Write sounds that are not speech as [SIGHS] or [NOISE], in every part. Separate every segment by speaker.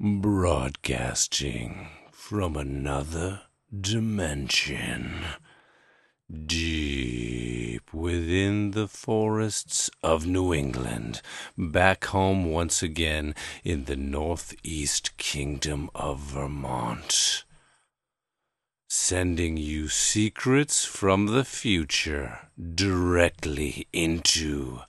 Speaker 1: Broadcasting from another dimension. Deep within the forests of New England, back home once again in the Northeast Kingdom of Vermont. Sending you secrets from the future directly into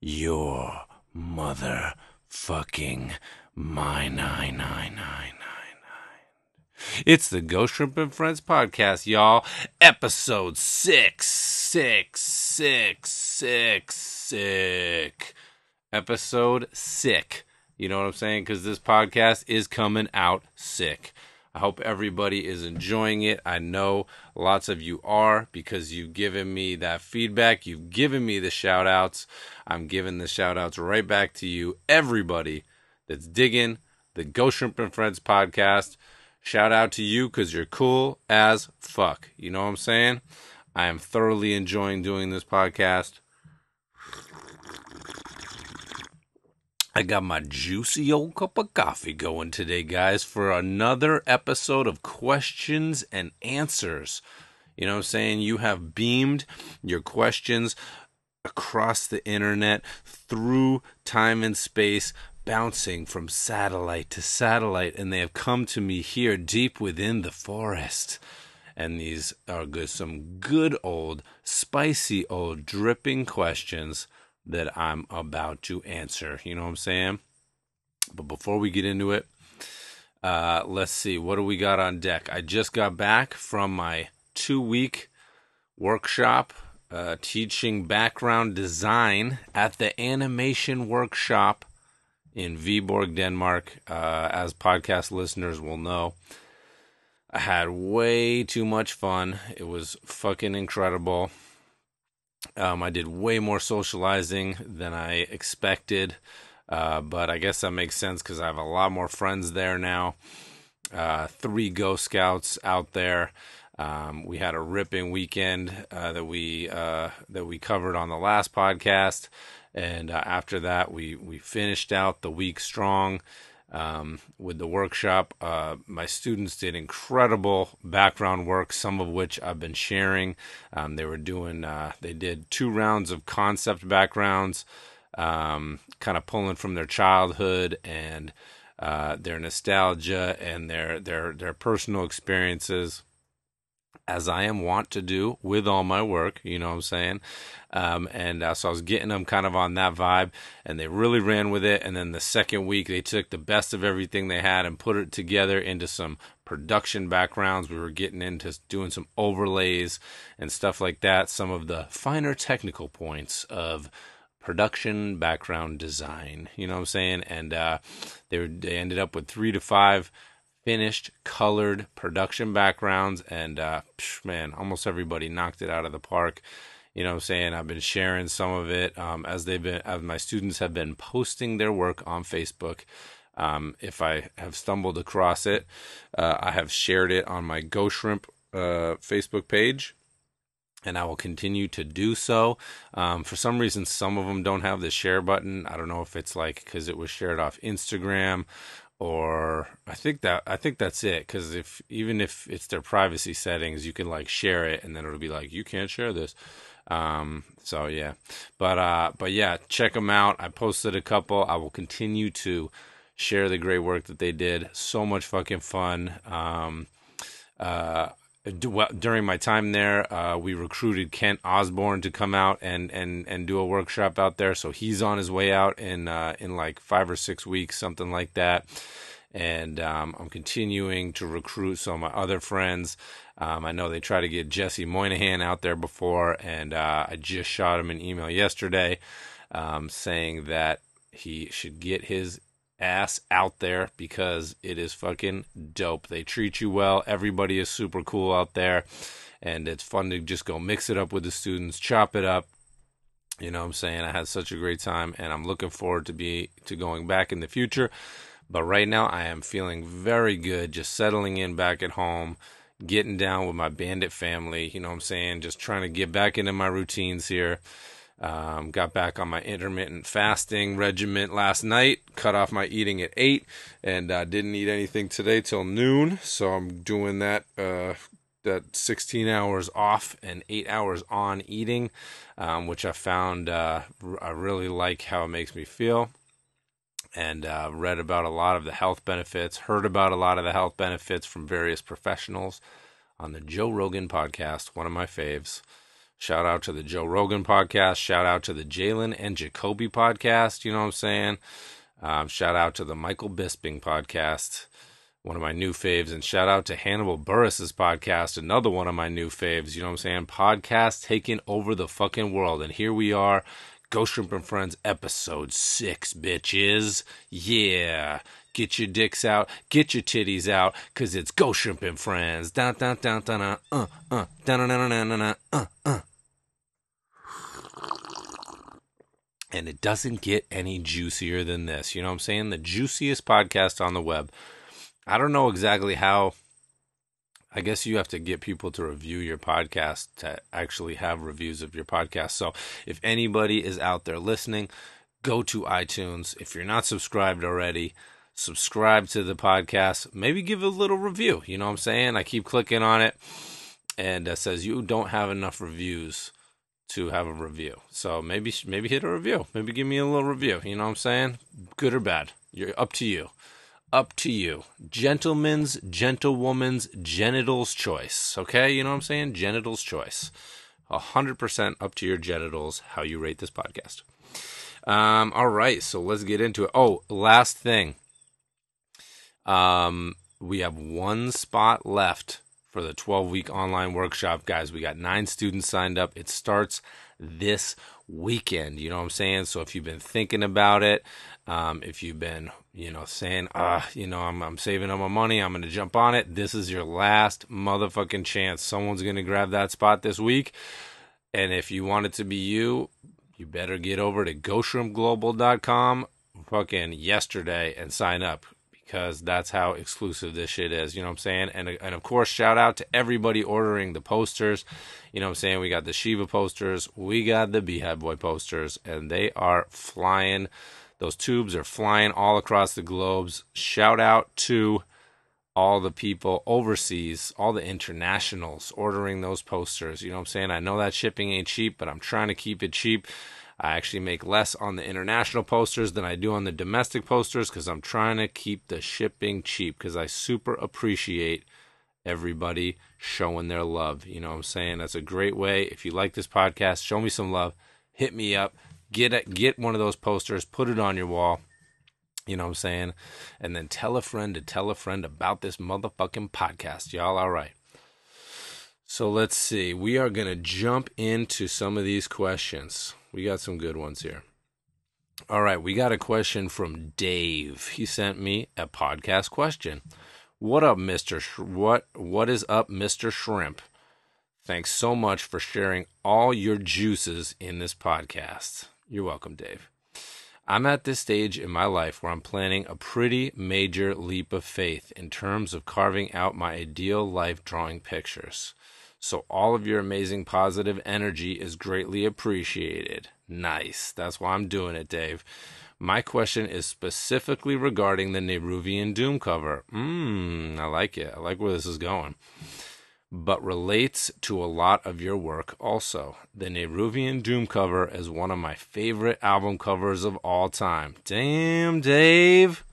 Speaker 1: your motherfucking my nine nine nine nine nine. It's the Ghost Shrimp and Friends podcast, y'all. Episode six, six, six, six, sick. Episode sick. You know what I'm saying? Because this podcast is coming out sick. I hope everybody is enjoying it. I know lots of you are because you've given me that feedback. You've given me the shout outs. I'm giving the shout outs right back to you, everybody that's digging the Ghost Shrimp and Friends podcast. Shout out to you because you're cool as fuck. You know what I'm saying? I am thoroughly enjoying doing this podcast. I got my juicy old cup of coffee going today, guys, for another episode of questions and answers. You know what I'm saying? You have beamed your questions across the internet through time and space bouncing from satellite to satellite, and they have come to me here deep within the forest. And these are good, some good old, spicy old, dripping questions that I'm about to answer. You know what I'm saying? But before we get into it, uh, let's see, what do we got on deck? I just got back from my two week workshop uh, teaching background design at the animation workshop in Viborg, Denmark. Uh, as podcast listeners will know, I had way too much fun. It was fucking incredible. Um, I did way more socializing than I expected, uh, but I guess that makes sense because I have a lot more friends there now. Uh, three Ghost Scouts out there. Um, we had a ripping weekend uh, that we uh, that we covered on the last podcast, and uh, after that, we we finished out the week strong um, with the workshop. Uh, my students did incredible background work, some of which I've been sharing. Um, they were doing uh, they did two rounds of concept backgrounds, um, kind of pulling from their childhood and uh, their nostalgia and their their their personal experiences as I am wont to do with all my work, you know what I'm saying? Um, and uh, so I was getting them kind of on that vibe, and they really ran with it. And then the second week, they took the best of everything they had and put it together into some production backgrounds. We were getting into doing some overlays and stuff like that, some of the finer technical points of production background design, you know what I'm saying? And uh, they, were, they ended up with three to five finished colored production backgrounds and uh, man almost everybody knocked it out of the park you know what i'm saying i've been sharing some of it um, as they've been as my students have been posting their work on facebook um, if i have stumbled across it uh, i have shared it on my ghost shrimp uh, facebook page and I will continue to do so. Um, for some reason, some of them don't have the share button. I don't know if it's like because it was shared off Instagram or I think that I think that's it because if even if it's their privacy settings, you can like share it and then it'll be like you can't share this. Um, so yeah, but uh, but yeah, check them out. I posted a couple. I will continue to share the great work that they did. So much fucking fun. Um, uh, during my time there, uh, we recruited Kent Osborne to come out and, and, and do a workshop out there. So he's on his way out in uh, in like five or six weeks, something like that. And um, I'm continuing to recruit some of my other friends. Um, I know they tried to get Jesse Moynihan out there before, and uh, I just shot him an email yesterday um, saying that he should get his ass out there because it is fucking dope. They treat you well. Everybody is super cool out there. And it's fun to just go mix it up with the students, chop it up. You know what I'm saying? I had such a great time and I'm looking forward to be to going back in the future. But right now I am feeling very good just settling in back at home, getting down with my bandit family, you know what I'm saying? Just trying to get back into my routines here. Um, got back on my intermittent fasting regiment last night. Cut off my eating at eight, and uh, didn't eat anything today till noon. So I'm doing that. Uh, that 16 hours off and eight hours on eating, um, which I found uh, I really like how it makes me feel. And uh, read about a lot of the health benefits, heard about a lot of the health benefits from various professionals on the Joe Rogan podcast, one of my faves. Shout out to the Joe Rogan podcast. Shout out to the Jalen and Jacoby podcast. You know what I'm saying? Um, shout out to the Michael Bisping podcast, one of my new faves. And shout out to Hannibal Buress's podcast, another one of my new faves. You know what I'm saying? Podcast taking over the fucking world. And here we are. Ghost Shrimp and Friends episode six, bitches. Yeah. Get your dicks out, get your titties out, cause it's Ghost Shrimp and Friends. Down, down, down, down, uh, uh, down, down, down, down, down, uh, uh. And it doesn't get any juicier than this. You know what I'm saying? The juiciest podcast on the web. I don't know exactly how. I guess you have to get people to review your podcast to actually have reviews of your podcast. So if anybody is out there listening, go to iTunes. If you're not subscribed already, subscribe to the podcast, maybe give a little review. You know what I'm saying? I keep clicking on it and it says you don't have enough reviews to have a review. So maybe maybe hit a review. Maybe give me a little review. You know what I'm saying? Good or bad. You're up to you. Up to you. Gentleman's, gentlewoman's, genitals choice. Okay? You know what I'm saying? Genitals choice. 100% up to your genitals how you rate this podcast. Um, all right, so let's get into it. Oh, last thing. Um, we have one spot left for the 12 week online workshop. Guys, we got nine students signed up. It starts this weekend. You know what I'm saying? So if you've been thinking about it, um, if you've been, you know, saying, ah, you know, I'm, I'm saving up my money, I'm going to jump on it, this is your last motherfucking chance. Someone's going to grab that spot this week. And if you want it to be you, you better get over to ghostshrimpglobal.com fucking yesterday and sign up because that's how exclusive this shit is. You know what I'm saying? And and of course, shout out to everybody ordering the posters. You know what I'm saying? We got the Shiva posters, we got the Beehive Boy posters, and they are flying. Those tubes are flying all across the globes. Shout out to all the people overseas, all the internationals ordering those posters. You know what I'm saying? I know that shipping ain't cheap, but I'm trying to keep it cheap. I actually make less on the international posters than I do on the domestic posters because I'm trying to keep the shipping cheap because I super appreciate everybody showing their love. You know what I'm saying? That's a great way. If you like this podcast, show me some love. Hit me up. Get it, get one of those posters, put it on your wall. You know what I'm saying? And then tell a friend to tell a friend about this motherfucking podcast. Y'all all right. So let's see. We are going to jump into some of these questions. We got some good ones here. All right, we got a question from Dave. He sent me a podcast question. What up? Sh- what What is up, Mister Shrimp? Thanks so much for sharing all your juices in this podcast. You're welcome, Dave. I'm at this stage in my life where I'm planning a pretty major leap of faith in terms of carving out my ideal life drawing pictures. So all of your amazing positive energy is greatly appreciated. Nice. That's why I'm doing it, Dave. My question is specifically regarding the Nehruvian Doom cover. Mmm, I like it. I like where this is going. But relates to a lot of your work also. The Nehruvian Doom cover is one of my favorite album covers of all time. Damn, Dave.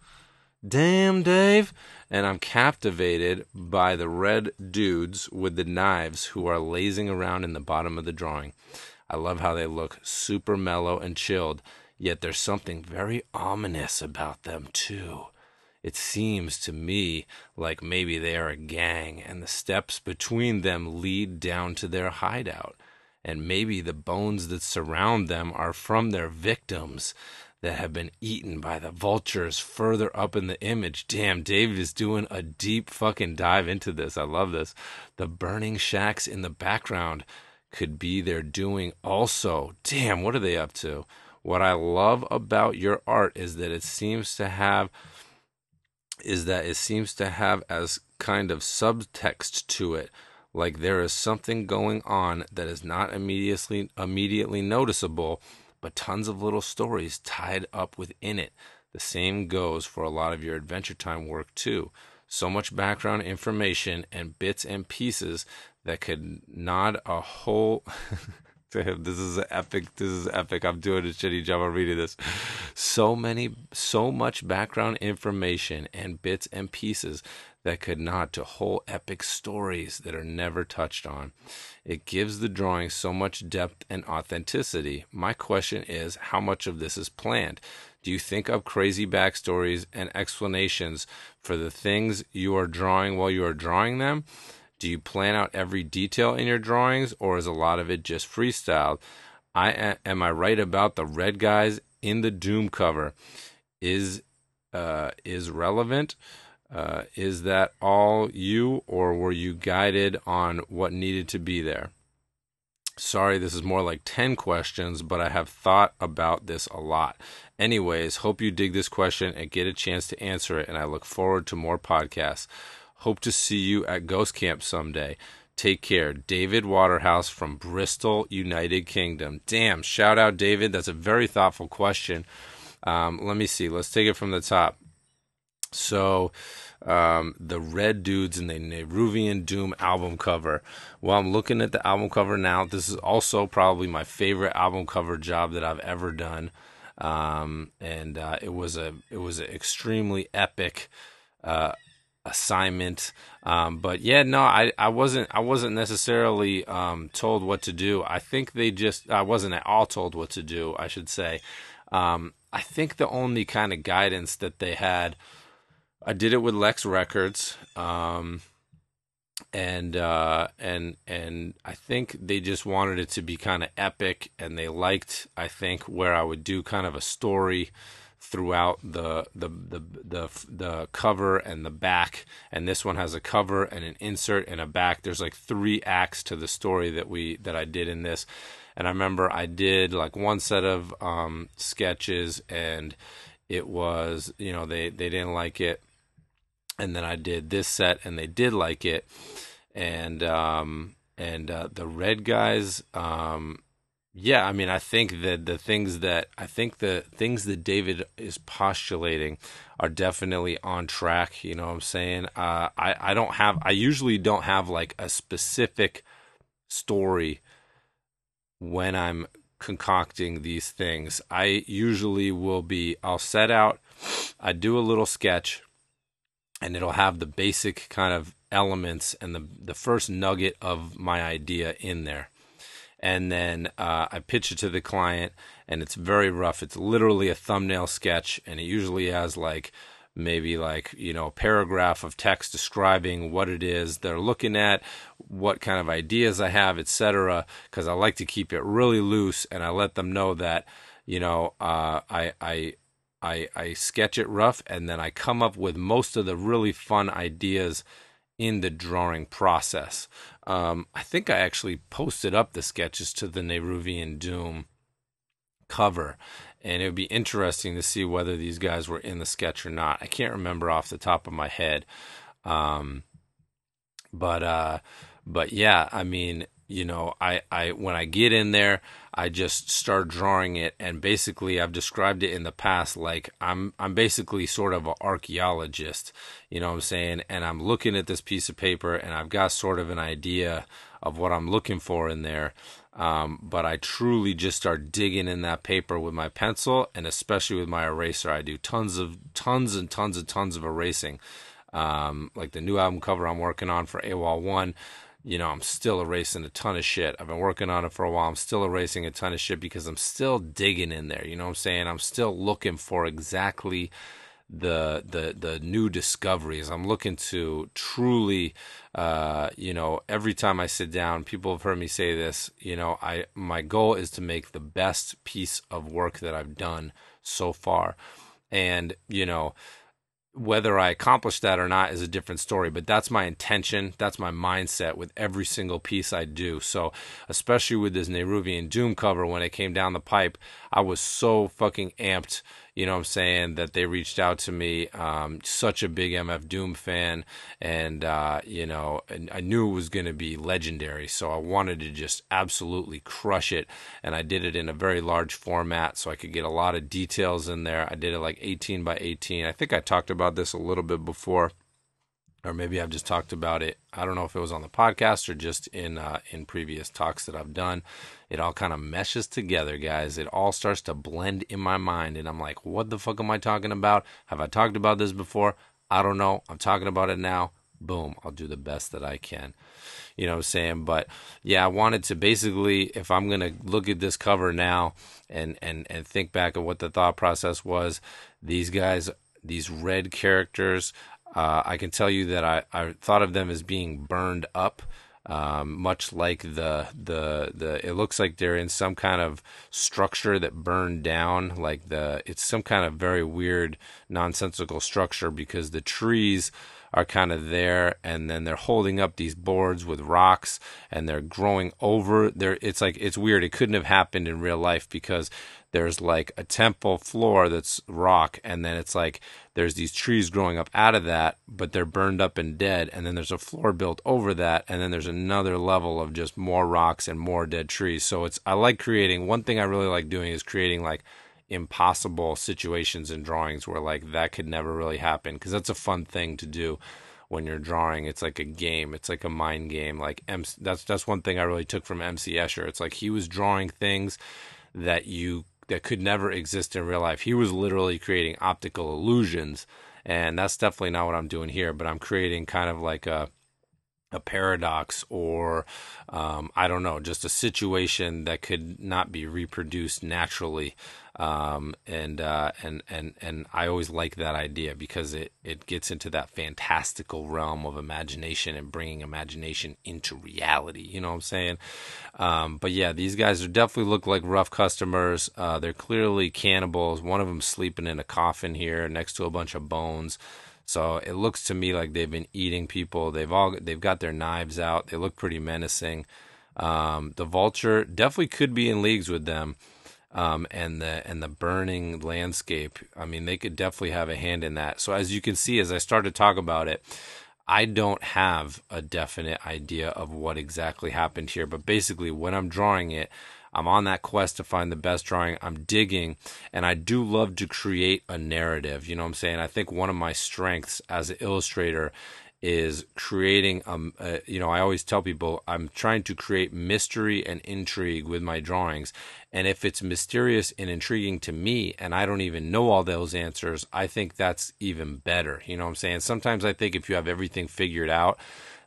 Speaker 1: Damn, Dave and I'm captivated by the red dudes with the knives who are lazing around in the bottom of the drawing. I love how they look super mellow and chilled, yet there's something very ominous about them, too. It seems to me like maybe they are a gang, and the steps between them lead down to their hideout. And maybe the bones that surround them are from their victims that have been eaten by the vultures further up in the image. Damn, David is doing a deep fucking dive into this. I love this. The burning shacks in the background could be their doing also. Damn, what are they up to? What I love about your art is that it seems to have is that it seems to have as kind of subtext to it like there is something going on that is not immediately immediately noticeable, but tons of little stories tied up within it. The same goes for a lot of your Adventure Time work too. So much background information and bits and pieces that could nod a whole. [LAUGHS] This is epic. This is epic. I'm doing a shitty job of reading this. So many, so much background information and bits and pieces that could nod to whole epic stories that are never touched on. It gives the drawing so much depth and authenticity. My question is how much of this is planned? Do you think up crazy backstories and explanations for the things you are drawing while you are drawing them? Do you plan out every detail in your drawings, or is a lot of it just freestyle? I am I right about the red guys in the Doom cover? Is uh, is relevant? Uh, is that all you, or were you guided on what needed to be there? Sorry, this is more like 10 questions, but I have thought about this a lot. Anyways, hope you dig this question and get a chance to answer it, and I look forward to more podcasts. Hope to see you at Ghost Camp someday. Take care. David Waterhouse from Bristol, United Kingdom. Damn, shout out, David. That's a very thoughtful question. Um, let me see. Let's take it from the top. So, um, the Red Dudes in the Nehruvian Doom album cover. Well, I'm looking at the album cover now. This is also probably my favorite album cover job that I've ever done. Um, and uh, it was a it was an extremely epic uh, assignment. Um, but yeah, no, I, I wasn't I wasn't necessarily um, told what to do. I think they just I wasn't at all told what to do. I should say. Um, I think the only kind of guidance that they had, I did it with Lex Records, um, and uh, and and I think they just wanted it to be kind of epic, and they liked I think where I would do kind of a story throughout the, the the the the cover and the back. And this one has a cover and an insert and a back. There's like three acts to the story that we that I did in this. And I remember I did like one set of um, sketches and it was you know they they didn't like it and then I did this set and they did like it and um and uh, the red guys um yeah, I mean, I think that the things that I think the things that David is postulating are definitely on track. You know what I'm saying? Uh, I I don't have I usually don't have like a specific story when I'm concocting these things. I usually will be I'll set out, I do a little sketch, and it'll have the basic kind of elements and the the first nugget of my idea in there and then uh, I pitch it to the client, and it's very rough. It's literally a thumbnail sketch, and it usually has like maybe like you know a paragraph of text describing what it is they're looking at what kind of ideas i have etc because i like to keep it really loose and i let them know that you know uh, I, I i i sketch it rough and then i come up with most of the really fun ideas in the drawing process um, I think I actually posted up the sketches to the Nehruvian Doom cover, and it would be interesting to see whether these guys were in the sketch or not. I can't remember off the top of my head, um, but uh, but yeah, I mean, you know, I, I when I get in there, I just start drawing it, and basically, I've described it in the past like I'm I'm basically sort of an archaeologist, you know what I'm saying? And I'm looking at this piece of paper, and I've got sort of an idea of what I'm looking for in there. Um, but I truly just start digging in that paper with my pencil, and especially with my eraser. I do tons of tons and tons and tons of erasing. Um, like the new album cover I'm working on for AWOL One you know, I'm still erasing a ton of shit. I've been working on it for a while. I'm still erasing a ton of shit because I'm still digging in there. You know what I'm saying? I'm still looking for exactly the the the new discoveries. I'm looking to truly, uh, you know, every time I sit down, people have heard me say this. You know, I my goal is to make the best piece of work that I've done so far, and you know whether I accomplish that or not is a different story, but that's my intention. That's my mindset with every single piece I do. So, especially with this Nehruvian Doom cover, when it came down the pipe, I was so fucking amped you know what I'm saying, that they reached out to me. Um, such a big MF Doom fan, and uh, you know, and I knew it was going to be legendary, so I wanted to just absolutely crush it, and I did it in a very large format, so I could get a lot of details in there. I did it like 18 by 18. I think I talked about this a little bit before or maybe I've just talked about it. I don't know if it was on the podcast or just in uh, in previous talks that I've done. It all kind of meshes together, guys. It all starts to blend in my mind, and I'm like, "What the fuck am I talking about? Have I talked about this before? I don't know. I'm talking about it now. Boom! I'll do the best that I can." You know what I'm saying? But yeah, I wanted to basically, if I'm gonna look at this cover now and and and think back of what the thought process was, these guys these red characters uh, I can tell you that I, I thought of them as being burned up, um, much like the the the. It looks like they're in some kind of structure that burned down. Like the it's some kind of very weird nonsensical structure because the trees are kind of there and then they're holding up these boards with rocks and they're growing over there it's like it's weird it couldn't have happened in real life because there's like a temple floor that's rock and then it's like there's these trees growing up out of that but they're burned up and dead and then there's a floor built over that and then there's another level of just more rocks and more dead trees. So it's i like creating one thing i really like doing is creating like impossible situations and drawings where like that could never really happen because that's a fun thing to do when you're drawing. It's like a game. It's like a mind game. Like M- that's that's one thing i really took from mc escher. It's like he was drawing things that you that could never exist in real life. He was literally creating optical illusions, and that's definitely not what I'm doing here. But I'm creating kind of like a a paradox or um, I don't know, just a situation that could not be reproduced naturally. Um, and uh, and and and I always like that idea because it it gets into that fantastical realm of imagination and bringing imagination into reality. You know what I'm saying? Um, but yeah, these guys are definitely look like rough customers. Uh, they're clearly cannibals. One of them sleeping in a coffin here next to a bunch of bones. So it looks to me like they've been eating people. They've all they've got their knives out. They look pretty menacing. Um, the vulture definitely could be in leagues with them. Um, and the and the burning landscape. I mean, they could definitely have a hand in that. So as you can see, as I start to talk about it, I don't have a definite idea of what exactly happened here. But basically, when I'm drawing it, I'm on that quest to find the best drawing. I'm digging, and I do love to create a narrative. You know what I'm saying? I think one of my strengths as an illustrator is creating um uh, you know I always tell people I'm trying to create mystery and intrigue with my drawings. And if it's mysterious and intriguing to me and I don't even know all those answers I think that's even better. You know what I'm saying? Sometimes I think if you have everything figured out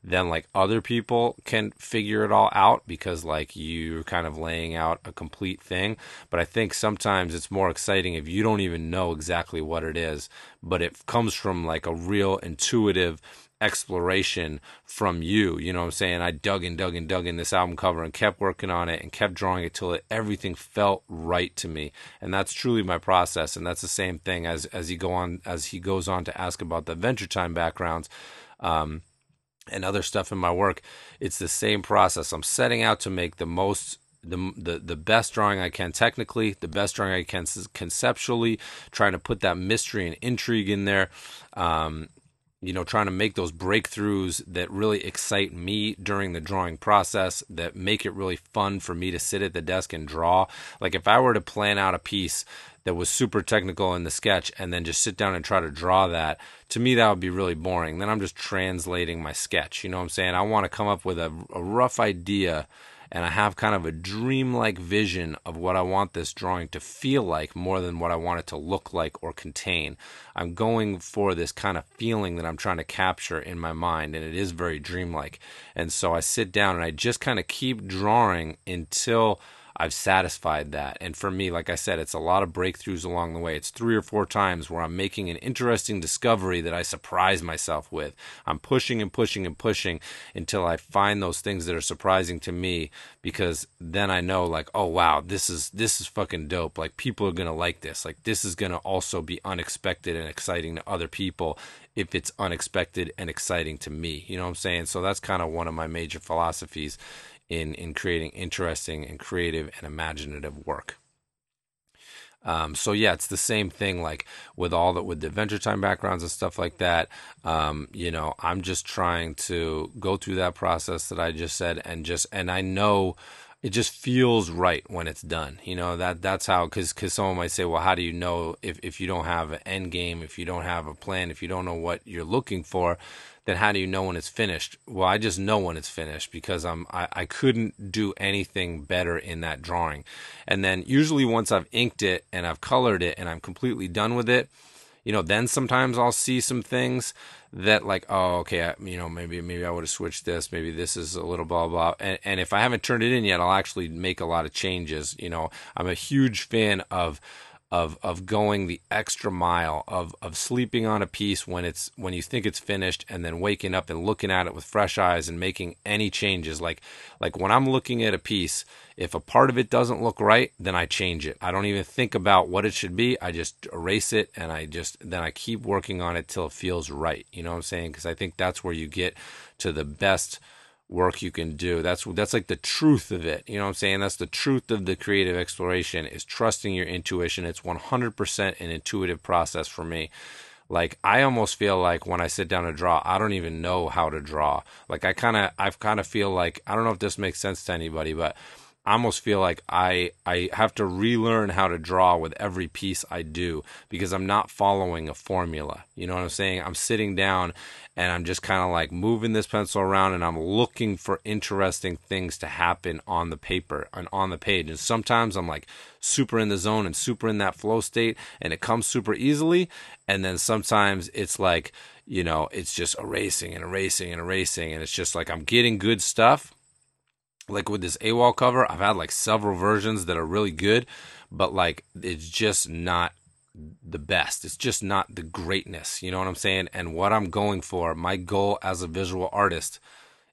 Speaker 1: then like other people can figure it all out because like you're kind of laying out a complete thing. But i think sometimes it's more exciting if you don't even know exactly what it is but it comes from like a real intuitive exploration from you. You know what I'm saying? I dug and dug and dug in this album cover and kept working on it and kept drawing it till it, everything felt right to me. And that's truly my process. And that's the same thing as as he go on as he goes on to ask about the Adventure Time backgrounds. Um, and other stuff in my work, it's the same process. I'm setting out to make the most the, the the best drawing I can technically, the best drawing I can conceptually, trying to put that mystery and intrigue in there. Um, you know, trying to make those breakthroughs that really excite me during the drawing process, that make it really fun for me to sit at the desk and draw. Like if I were to plan out a piece that was super technical in the sketch and then just sit down and try to draw that, to me that would be really boring. Then I'm just translating my sketch. You know what I'm saying? I want to come up with a, a rough idea and I have kind of a dreamlike vision of what I want this drawing to feel like more than what I want it to look like or contain. I'm going for this kind of feeling that I'm trying to capture in my mind, and it is very dreamlike. And so I sit down and I just kind of keep drawing until I've satisfied that. And for me, like I said, it's a lot of breakthroughs along the way. It's three or four times where I'm making an interesting discovery that I surprise myself with. I'm pushing and pushing and pushing until I find those things that are surprising to me because then I know like, oh wow, this is this is fucking dope. Like people are going to like this. Like this is going to also be unexpected and exciting to other people if it's unexpected and exciting to me. You know what I'm saying? So that's kind of one of my major philosophies in in creating interesting and creative and imaginative work. Um, so yeah, it's the same thing. Like with all that, with the Adventure Time backgrounds and stuff like that. Um, you know, I'm just trying to go through that process that I just said, and just and I know it just feels right when it's done. You know that that's how because because someone might say, well, how do you know if if you don't have an end game, if you don't have a plan, if you don't know what you're looking for, then how do you know when it's finished? Well, I just know when it's finished because I'm I, I couldn't do anything better in that drawing. And then usually once I've inked it and I've colored it and I'm completely done with it, you know, then sometimes I'll see some things that like, oh, okay, I, you know, maybe maybe I would have switched this, maybe this is a little blah blah. And and if I haven't turned it in yet, I'll actually make a lot of changes. You know, I'm a huge fan of of of going the extra mile of of sleeping on a piece when it's when you think it's finished and then waking up and looking at it with fresh eyes and making any changes. Like like when I'm looking at a piece if a part of it doesn't look right then I change it. I don't even think about what it should be. I just erase it and I just then I keep working on it till it feels right. You know what I'm saying? Because I think that's where you get to the best work you can do. That's that's like the truth of it. You know what I'm saying? That's the truth of the creative exploration is trusting your intuition. It's 100% an intuitive process for me. Like I almost feel like when I sit down to draw, I don't even know how to draw. Like I kind of I've kind of feel like I don't know if this makes sense to anybody, but I almost feel like I I have to relearn how to draw with every piece I do because I'm not following a formula. You know what I'm saying? I'm sitting down and I'm just kind of like moving this pencil around and I'm looking for interesting things to happen on the paper and on the page. And sometimes I'm like super in the zone and super in that flow state and it comes super easily. And then sometimes it's like, you know, it's just erasing and erasing and erasing and it's just like I'm getting good stuff like with this AWOL cover, I've had like several versions that are really good, but like it's just not the best. It's just not the greatness. You know what I'm saying? And what I'm going for, my goal as a visual artist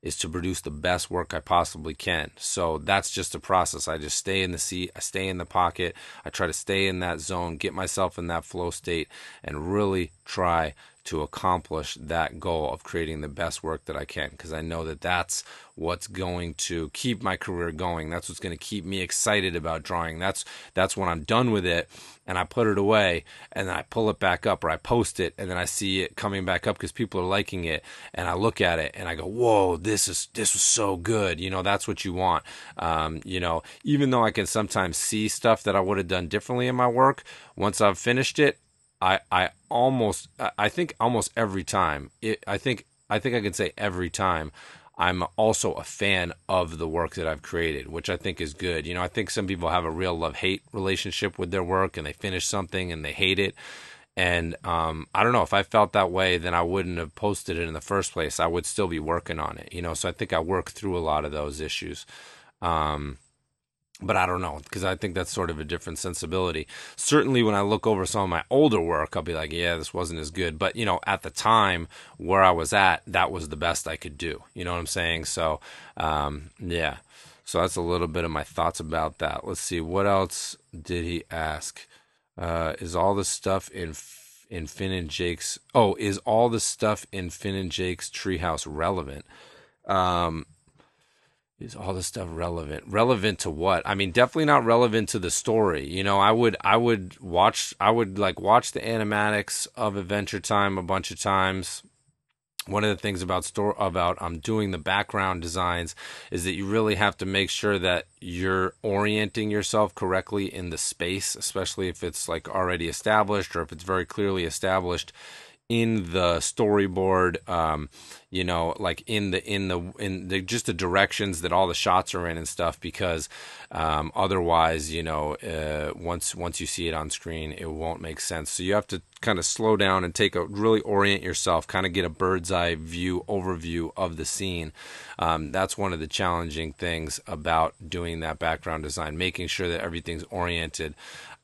Speaker 1: is to produce the best work I possibly can. So that's just a process. I just stay in the seat, I stay in the pocket, I try to stay in that zone, get myself in that flow state, and really try to accomplish that goal of creating the best work that I can because I know that that's what's going to keep my career going. That's what's going to keep me excited about drawing. That's that's when I'm done with it and I put it away and then I pull it back up or I post it and then I see it coming back up because people are liking it and I look at it and I go, "Whoa, this is this was so good." You know, that's what you want. Um, you know, even though I can sometimes see stuff that I would have done differently in my work, once I've finished it, I I almost I think almost every time it, I think I think I can say every time I'm also a fan of the work that I've created, which I think is good. You know, I think some people have a real love hate relationship with their work and they finish something and they hate it. And um, I don't know if I felt that way, then I wouldn't have posted it in the first place. I would still be working on it, you know. So I think I work through a lot of those issues. Um, but I don't know because I think that's sort of a different sensibility. Certainly, when I look over some of my older work, I'll be like, "Yeah, this wasn't as good." But you know, at the time where I was at, that was the best I could do. You know what I'm saying? So, um, yeah. So that's a little bit of my thoughts about that. Let's see what else did he ask. Uh, is all the stuff in in Finn and Jake's? Oh, is all the stuff in Finn and Jake's treehouse relevant? Um, is all this stuff relevant. Relevant to what? I mean definitely not relevant to the story. You know i would i would watch i would like watch the animatics of adventure time a bunch of times. One of the things about store about I'm um, doing the background designs is that you really have to make sure that you're orienting yourself correctly in the space especially if it's like already established or if it's very clearly established in the storyboard um, you know like in the in the in the just the directions that all the shots are in and stuff because um, otherwise you know uh, once once you see it on screen it won't make sense. So you have to kind of slow down and take a really orient yourself kind of get a bird's eye view overview of the scene. Um, that's one of the challenging things about doing that background design making sure that everything's oriented.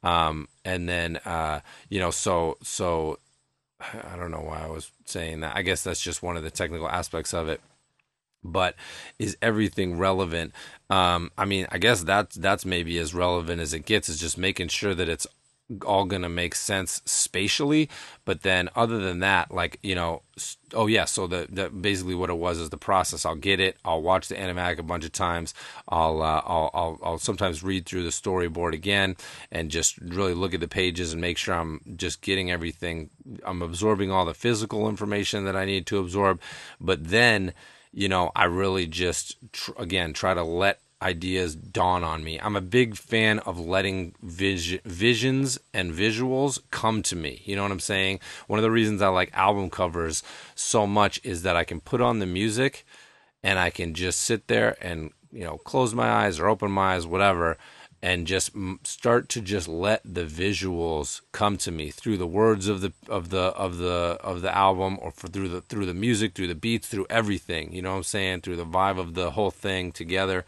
Speaker 1: Um, and then uh, you know so so [SIGHS] I don't know why I was saying that. I guess that's just one of the technical aspects of it. But is everything relevant? Um, I mean, I guess that's that's maybe as relevant as it gets. Is just making sure that it's all going to make sense spatially but then other than that like you know oh yeah so the, the basically what it was is the process. I'll get it i'll watch the animatic a bunch of times i'll uh, I'll, I'll i'll sometimes read through the storyboard again and just really look at the pages and make sure i'm just getting everything i'm absorbing all the physical information that i need to absorb. But then you know i really just tr- again try to let ideas dawn on me. I'm a big fan of letting vis- visions and visuals come to me. You know what I'm saying? One of the reasons I like album covers so much is that I can put on the music and I can just sit there and, you know, close my eyes or open my eyes, whatever, and just start to just let the visuals come to me through the words of the of the of the of the album or for, through the through the music, through the beats, through everything. You know what I'm saying? Through the vibe of the whole thing together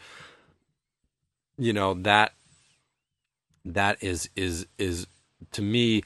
Speaker 1: you know that that is is is to me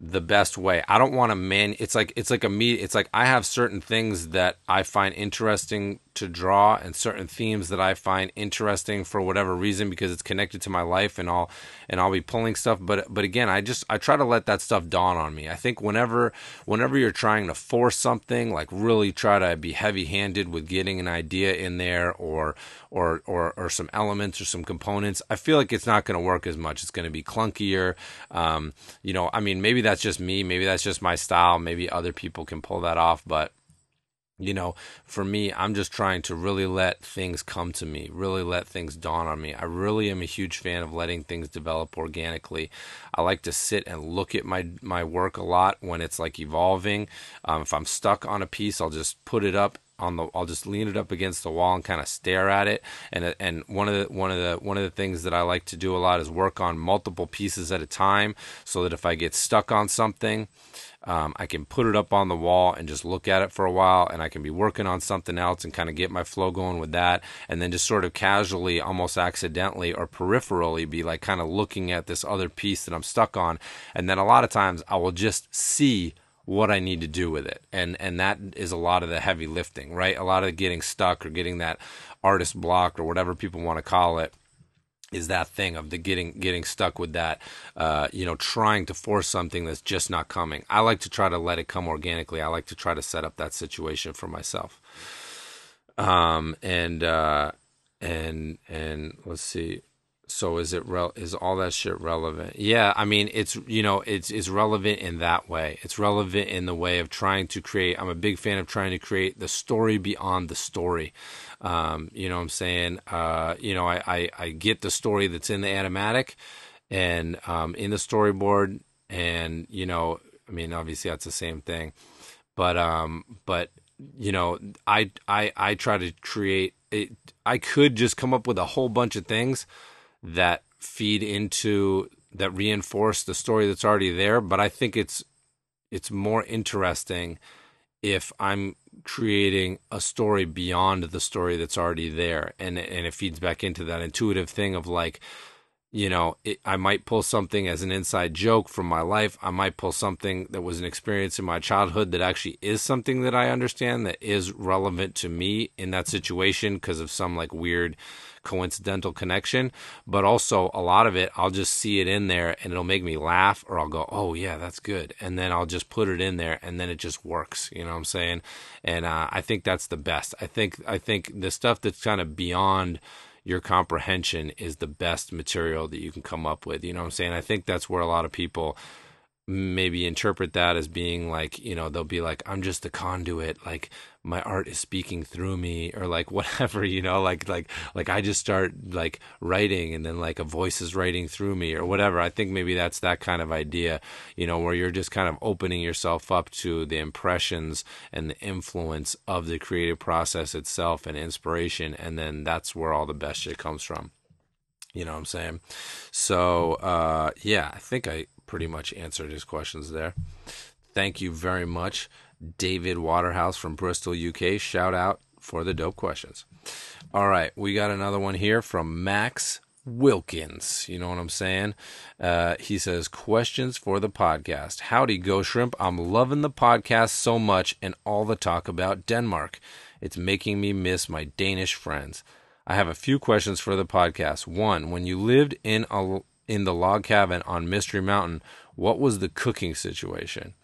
Speaker 1: the best way. I don't want to man it's like it's like a me it's like I have certain things that I find interesting to draw and certain themes that I find interesting for whatever reason because it's connected to my life and I'll and I'll be pulling stuff but but again I just I try to let that stuff dawn on me. I think whenever whenever you're trying to force something like really try to be heavy-handed with getting an idea in there or or or or some elements or some components, I feel like it's not going to work as much. It's going to be clunkier. Um, you know, I mean maybe that's just me, maybe that's just my style, maybe other people can pull that off, but you know, for me, I'm just trying to really let things come to me, really let things dawn on me. I really am a huge fan of letting things develop organically. I like to sit and look at my my work a lot when it's like evolving. Um, if I'm stuck on a piece, I'll just put it up on the I'll just lean it up against the wall and kind of stare at it. And and one of the one of the one of the things that I like to do a lot is work on multiple pieces at a time so that if I get stuck on something um, I can put it up on the wall and just look at it for a while, and I can be working on something else and kind of get my flow going with that, and then just sort of casually, almost accidentally or peripherally, be like kind of looking at this other piece that I'm stuck on, and then a lot of times I will just see what I need to do with it, and and that is a lot of the heavy lifting, right? A lot of getting stuck or getting that artist block or whatever people want to call it is that thing of the getting getting stuck with that uh, you know trying to force something that's just not coming. I like to try to let it come organically. I like to try to set up that situation for myself. Um and uh and and let's see so is it rel- is all that shit relevant? Yeah i mean it's you know it's it's relevant in that way. It's relevant in the way of trying to create i'm a big fan of trying to create the story beyond the story. Um, you know what i'm saying? Uh, you know I, I, I get the story that's in the animatic and um, in the storyboard and you know i mean obviously that's the same thing. But um but you know i i i try to create it i could just come up with a whole bunch of things that feed into that reinforce the story that's already there but i think it's it's more interesting if i'm creating a story beyond the story that's already there and and it feeds back into that intuitive thing of like you know, it, I might pull something as an inside joke from my life. I might pull something that was an experience in my childhood that actually is something that I understand that is relevant to me in that situation because of some like weird coincidental connection. But also, a lot of it, I'll just see it in there and it'll make me laugh, or I'll go, oh, yeah, that's good. And then I'll just put it in there and then it just works. You know what I'm saying? And uh, I think that's the best. I think, I think the stuff that's kind of beyond your comprehension is the best material that you can come up with. You know what I'm saying? I think that's where a lot of people maybe interpret that as being like, you know, they'll be like, I'm just a conduit, like my art is speaking through me, or like [LAUGHS] whatever, you know, like like like I just start like writing and then like a voice is writing through me or whatever. I think maybe that's that kind of idea, you know, where you're just kind of opening yourself up to the impressions and the influence of the creative process itself and inspiration, and then that's where all the best shit comes from. You know what I'm saying? So uh, yeah, I think I pretty much answered his questions there. Thank you very much, David Waterhouse from Bristol, UK. Shout out for the dope questions. All right, we got another one here from Max Wilkins. You know what I'm saying? Uh, he says, Questions for the podcast. Howdy, Go Shrimp. I'm loving the podcast so much and all the talk about Denmark. It's making me miss my Danish friends. I have a few questions for the podcast. One, when you lived in a in the log cabin on Mystery Mountain, what was the cooking situation?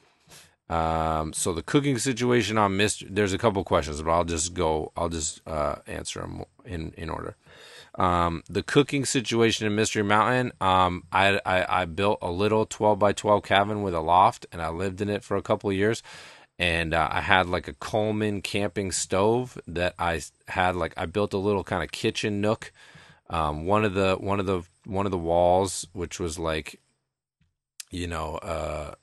Speaker 1: Um, so the cooking situation on Mystery, there's a couple questions, but I'll just go, I'll just uh, answer them in in order. Um, the cooking situation in Mystery Mountain, um, I, I, I built a little 12 by 12 cabin with a loft, and I lived in it for a couple years. And uh, I had like a Coleman camping stove that I had like I built a little kind of kitchen nook. Um, one of the one of the one of the walls, which was like, you know, uh,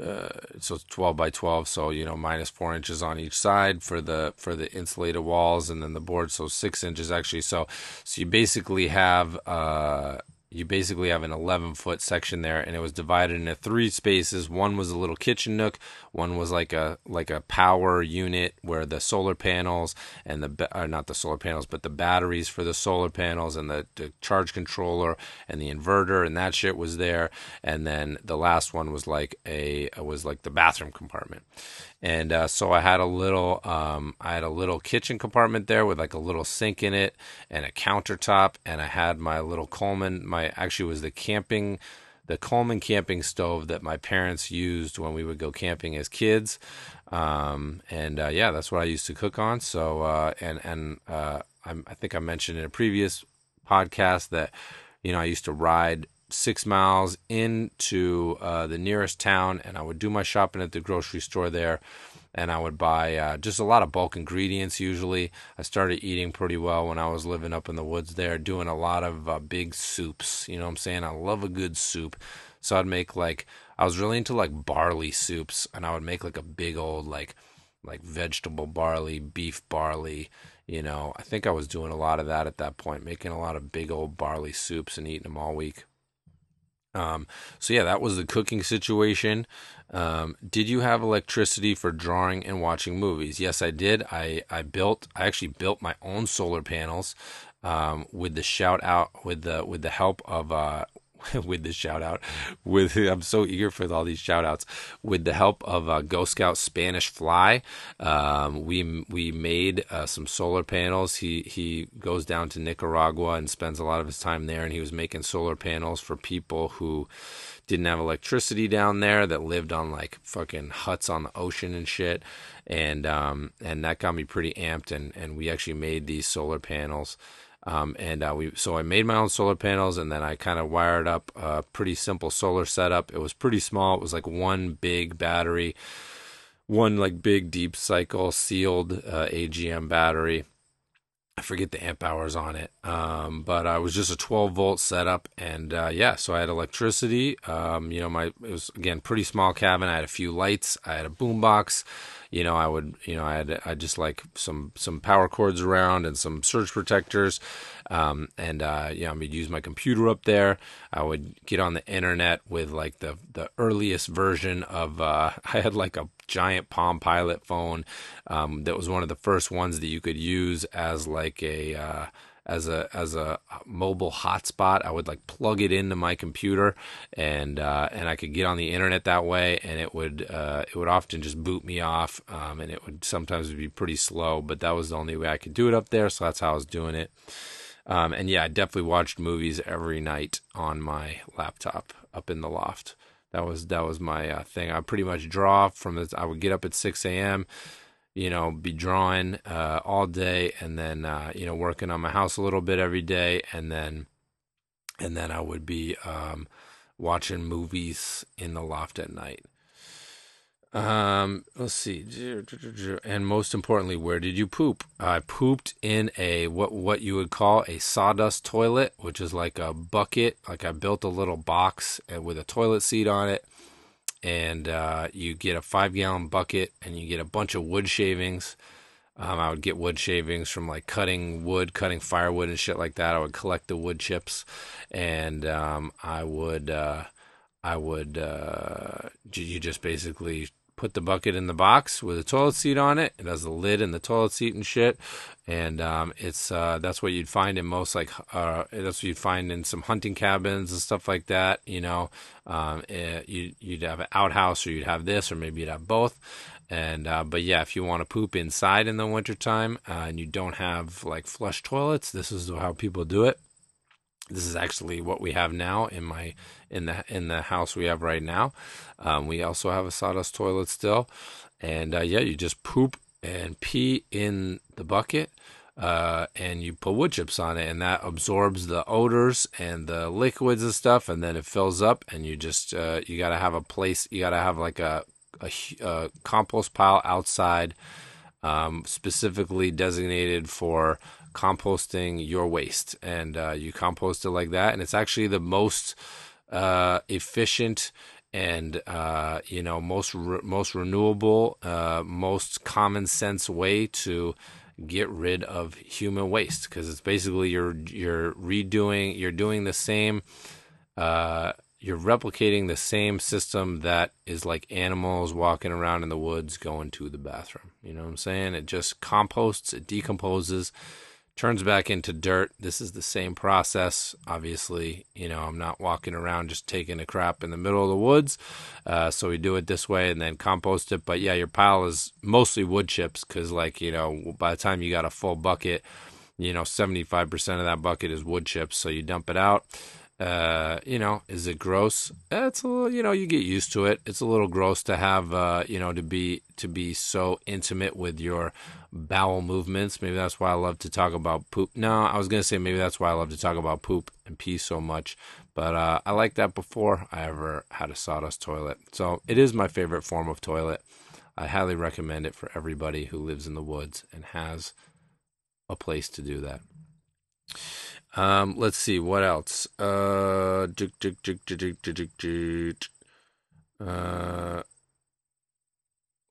Speaker 1: uh, so 12 by 12 so you know minus four inches on each side for the for the insulated walls and then the board so six inches actually. So so you basically have uh you basically have an 11 foot section there and it was divided into three spaces. One was a little kitchen nook one was like a like a power unit where the solar panels and the uh, not the solar panels but the batteries for the solar panels and the, the charge controller and the inverter and that shit was there. And then the last one was like a was like the bathroom compartment and uh, so I had a little um, I had a little kitchen compartment there with like a little sink in it and a countertop, and I had my little Coleman. My actually was the camping, the Coleman camping stove that my parents used when we would go camping as kids, um, and uh, yeah, that's what I used to cook on. So uh, and and uh, I think I mentioned in a previous podcast that you know I used to ride six miles into uh, the nearest town, and I would do my shopping at the grocery store there. And I would buy uh, just a lot of bulk ingredients. Usually, I started eating pretty well when I was living up in the woods there, doing a lot of uh, big soups. You know what I'm saying? I love a good soup. So I'd make like, I was really into like barley soups, and I would make like a big old, like, like vegetable barley, beef barley, you know, I think I was doing a lot of that at that point, making a lot of big old barley soups and eating them all week. Um, so yeah, that was the cooking situation. Um, did you have electricity for drawing and watching movies? Yes, I did. I, I built, I actually built my own solar panels, um, with the shout out, with the, with the help of, uh, [LAUGHS] with the shout out with [LAUGHS] I'm so eager for all these shout outs. With the help of uh, Ghost Scout Spanish Fly um, we we made uh, some solar panels. He he goes down to Nicaragua and spends a lot of his time there and he was making solar panels for people who didn't have electricity down there that lived on like fucking huts on the ocean and shit. And um and that got me pretty amped and and we actually made these solar panels um, and uh, we so I made my own solar panels, and then I kind of wired up a pretty simple solar setup. It was pretty small. It was like one big battery, one like big deep cycle sealed uh, AGM battery. I forget the amp hours on it, um, but I was just a 12 volt setup, and uh, yeah, so I had electricity. Um, you know, my it was again pretty small cabin. I had a few lights. I had a boombox you know, I would, you know, I had, I just like some, some power cords around and some surge protectors. Um, and, uh, you know, I would use my computer up there. I would get on the internet with like the, the earliest version of, uh, [LAUGHS] I had like a giant Palm Pilot phone, um, that was one of the first ones that you could use as like a, uh, as a as a mobile hotspot. I would like plug it into my computer, and uh, and I could get on the internet that way, and it would uh, it would often just boot me off, um, and it would sometimes be pretty slow. But that was the only way I could do it up there, so that's how I was doing it. Um, and yeah, I definitely watched movies every night on my laptop up in the loft. That was that was my uh, thing. I pretty much draw from the. I would get up at six a.m you know, be drawing uh, all day, and then uh, you know working on my house a little bit every day, and then and then I would be um, watching movies in the loft at night. Um, let's see, and most importantly, where did you poop? I pooped in a what what you would call a sawdust toilet, which is like a bucket. Like I built a little box uh, with a toilet seat on it and uh, you get a five gallon bucket and you get a bunch of wood shavings. Um, I would get wood shavings from like cutting wood, cutting firewood and shit like that. I would collect the wood chips, and um, I would, uh, I would, uh, you just basically put the bucket in the box with a toilet seat on it. It has the lid and the toilet seat and shit. And um, it's uh, that's what you'd find in most like uh, that's what you'd find in some hunting cabins and stuff like that. You know, um, it, eh, you, you'd have an outhouse or you'd have this or maybe you'd have both. And uh, but yeah, if you want to poop inside in the wintertime uh, and you don't have like flush toilets, this is how people do it. This is actually what we have now in my in the in the house we have right now. Um, we also have a sawdust toilet still, and uh, yeah, you just poop and pee in the bucket. Uh, and you put wood chips on it, and that absorbs the odors and the liquids and stuff, and then it fills up. And you just uh, you got to have a place. You got to have like a, a, a compost pile outside, um, specifically designated for composting your waste, and uh, you compost it like that, and it's actually the most uh, efficient and uh, you know most re- most renewable, uh, most common sense way to get rid of human waste. Because it's basically you're you're redoing you're doing the same uh, you're replicating the same system that is like animals walking around in the woods going to the bathroom. You know what i'm saying? It just composts it decomposes turns back into dirt. This is the same process. Obviously, you know, I'm not walking around just taking a crap in the middle of the woods. Uh, so we do it this way and then compost it. But yeah, your pile is mostly wood chips because, like, you know, by the time you got a full bucket, you know, 75% of that bucket is wood chips. So you dump it out. Uh, you know, is it gross? It's a little, you know, you get used to it. It's a little gross to have, uh, you know, to be to be so intimate with your bowel movements. Maybe that's why I love to talk about poop. No, I was gonna say maybe that's why I love to talk about poop and pee so much. But uh, I like that before I ever had a sawdust toilet. So it is my favorite form of toilet. I highly recommend it for everybody who lives in the woods and has a place to do that. Um, let's see what else. Uh, uh,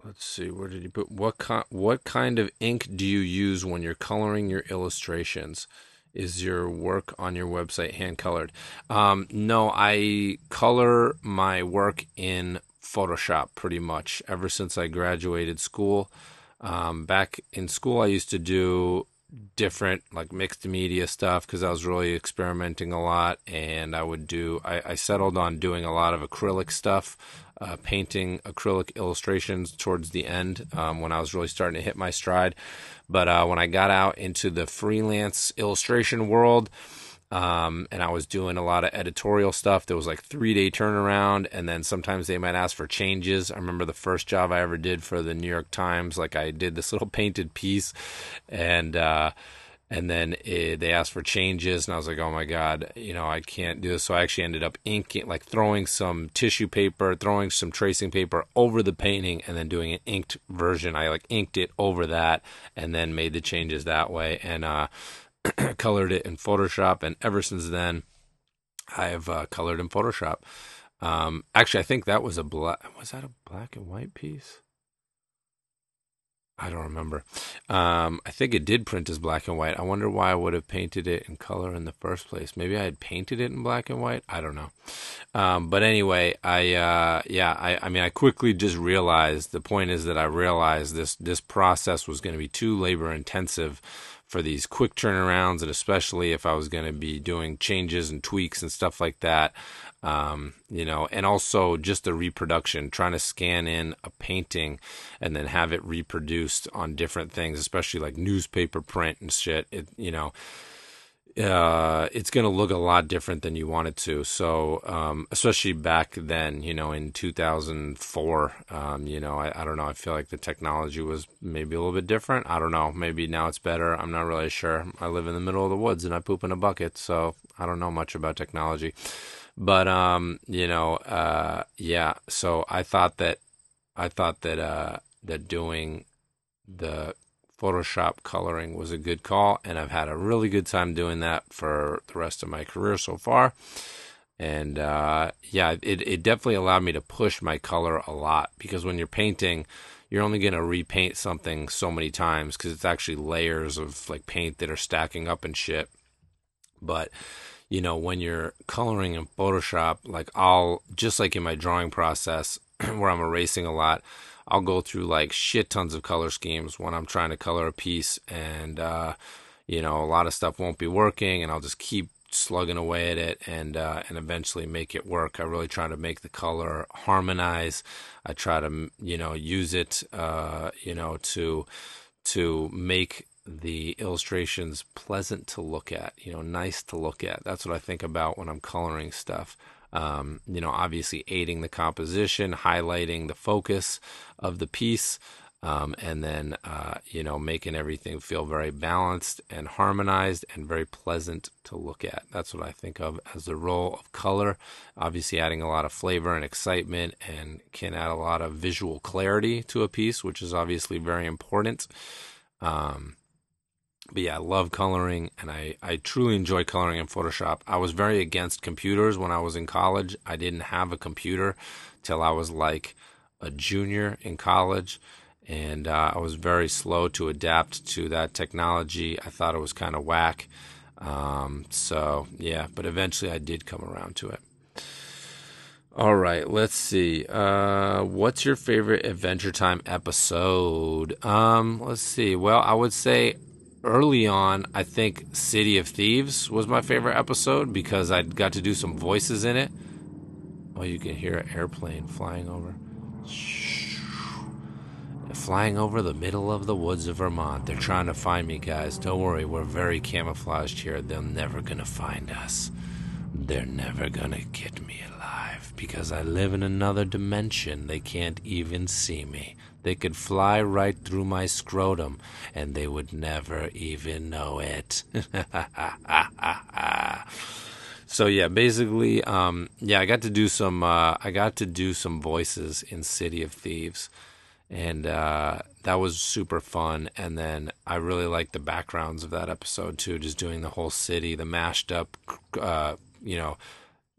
Speaker 1: let's see. Where did you put what kind? What kind of ink do you use when you're coloring your illustrations? Is your work on your website hand colored? Um, no, I color my work in Photoshop pretty much ever since I graduated school. Um, back in school, I used to do different like mixed media stuff because I was really experimenting a lot and I would do I, I settled on doing a lot of acrylic stuff uh, painting acrylic illustrations towards the end um, when I was really starting to hit my stride. But uh, when I got out into the freelance illustration world um, and I was doing a lot of editorial stuff. There was like three day turnaround, and then sometimes they might ask for changes. I remember the first job I ever did for the New York Times, like I did this [LAUGHS] little painted piece, and uh, and then it, they asked for changes, and I was like, oh my god, you know, I can't do this. So I actually ended up inking, like throwing some tissue paper, throwing some tracing paper over the painting, and then doing an inked version. I like inked it over that, and then made the changes that way, and uh [CLEARS THROAT] colored it in Photoshop, and ever since then, I have uh, colored in Photoshop. Um, actually, I think that was a black. Was that a black and white piece? I don't remember. Um, I think it did print as black and white. I wonder why I would have painted it in color in the first place. Maybe I had painted it in black and white. I don't know. Um, but anyway, I uh, yeah, I, I mean, I quickly just realized. The point is that I realized this this process was going to be too labor intensive for these quick turnarounds, and especially if I was going to be doing changes and tweaks and stuff like that. Um, you know, and also just the reproduction, trying to scan in a painting and then have it reproduced on different things, especially like newspaper print and shit. It, you know, uh, it's going to look a lot different than you want it to. So, um, especially back then, you know, in 2004, um, you know, I, I, don't know. I feel like the technology was maybe a little bit different. I don't know. Maybe now it's better. I'm not really sure. I live in the middle of the woods and I poop in a bucket, so I don't know much about technology. But, um, you know, uh, yeah. So I thought that, I thought that, uh, that doing the Photoshop coloring was a good call, and I've had a really good time doing that for the rest of my career so far. And uh, yeah, it, it definitely allowed me to push my color a lot because when you're painting, you're only going to repaint something so many times because it's actually layers of like paint that are stacking up and shit. But you know, when you're coloring in Photoshop, like I'll just like in my drawing process [CLEARS THROAT] where I'm erasing a lot, I'll go through like shit tons of color schemes when I'm trying to color a piece, and uh, you know a lot of stuff won't be working, and I'll just keep slugging away at it and uh, and eventually make it work. I really try to make the color harmonize. I try to you know use it uh, you know to to make the illustrations pleasant to look at, you know, nice to look at. That's what I think about when I'm coloring stuff. Um, you know, obviously aiding the composition, highlighting the focus of the piece, um, and then uh, you know making everything feel very balanced and harmonized and very pleasant to look at. That's what I think of as the role of color. Obviously, adding a lot of flavor and excitement and can add a lot of visual clarity to a piece, which is obviously very important. Um, but yeah, I love coloring and I, I truly enjoy coloring in Photoshop. I was very against computers when I was in college. I didn't have a computer till I was like a junior in college and uh, I was very slow to adapt to that technology. I thought it was kind of whack. Um, so yeah, but eventually I did come around to it. All right, let's see. Uh, what's your favorite Adventure Time episode? Um, let's see. Well, I would say early on, I think City of Thieves was my favorite episode because I got to do some voices in it. Oh, you can hear an airplane flying over flying over the middle of the woods of Vermont. They're trying to find me, guys. Don't worry, we're very camouflaged here. They're never gonna find us. They're never gonna get me alive because I live in another dimension. They can't even see me. They could fly right through my scrotum and they would never even know it. [LAUGHS] so yeah, basically, um, yeah, I got to do some, uh, I got to do some voices in City of Thieves and uh, that was super fun. And then I really liked the backgrounds of that episode too, just doing the whole city, the mashed up, uh, you know,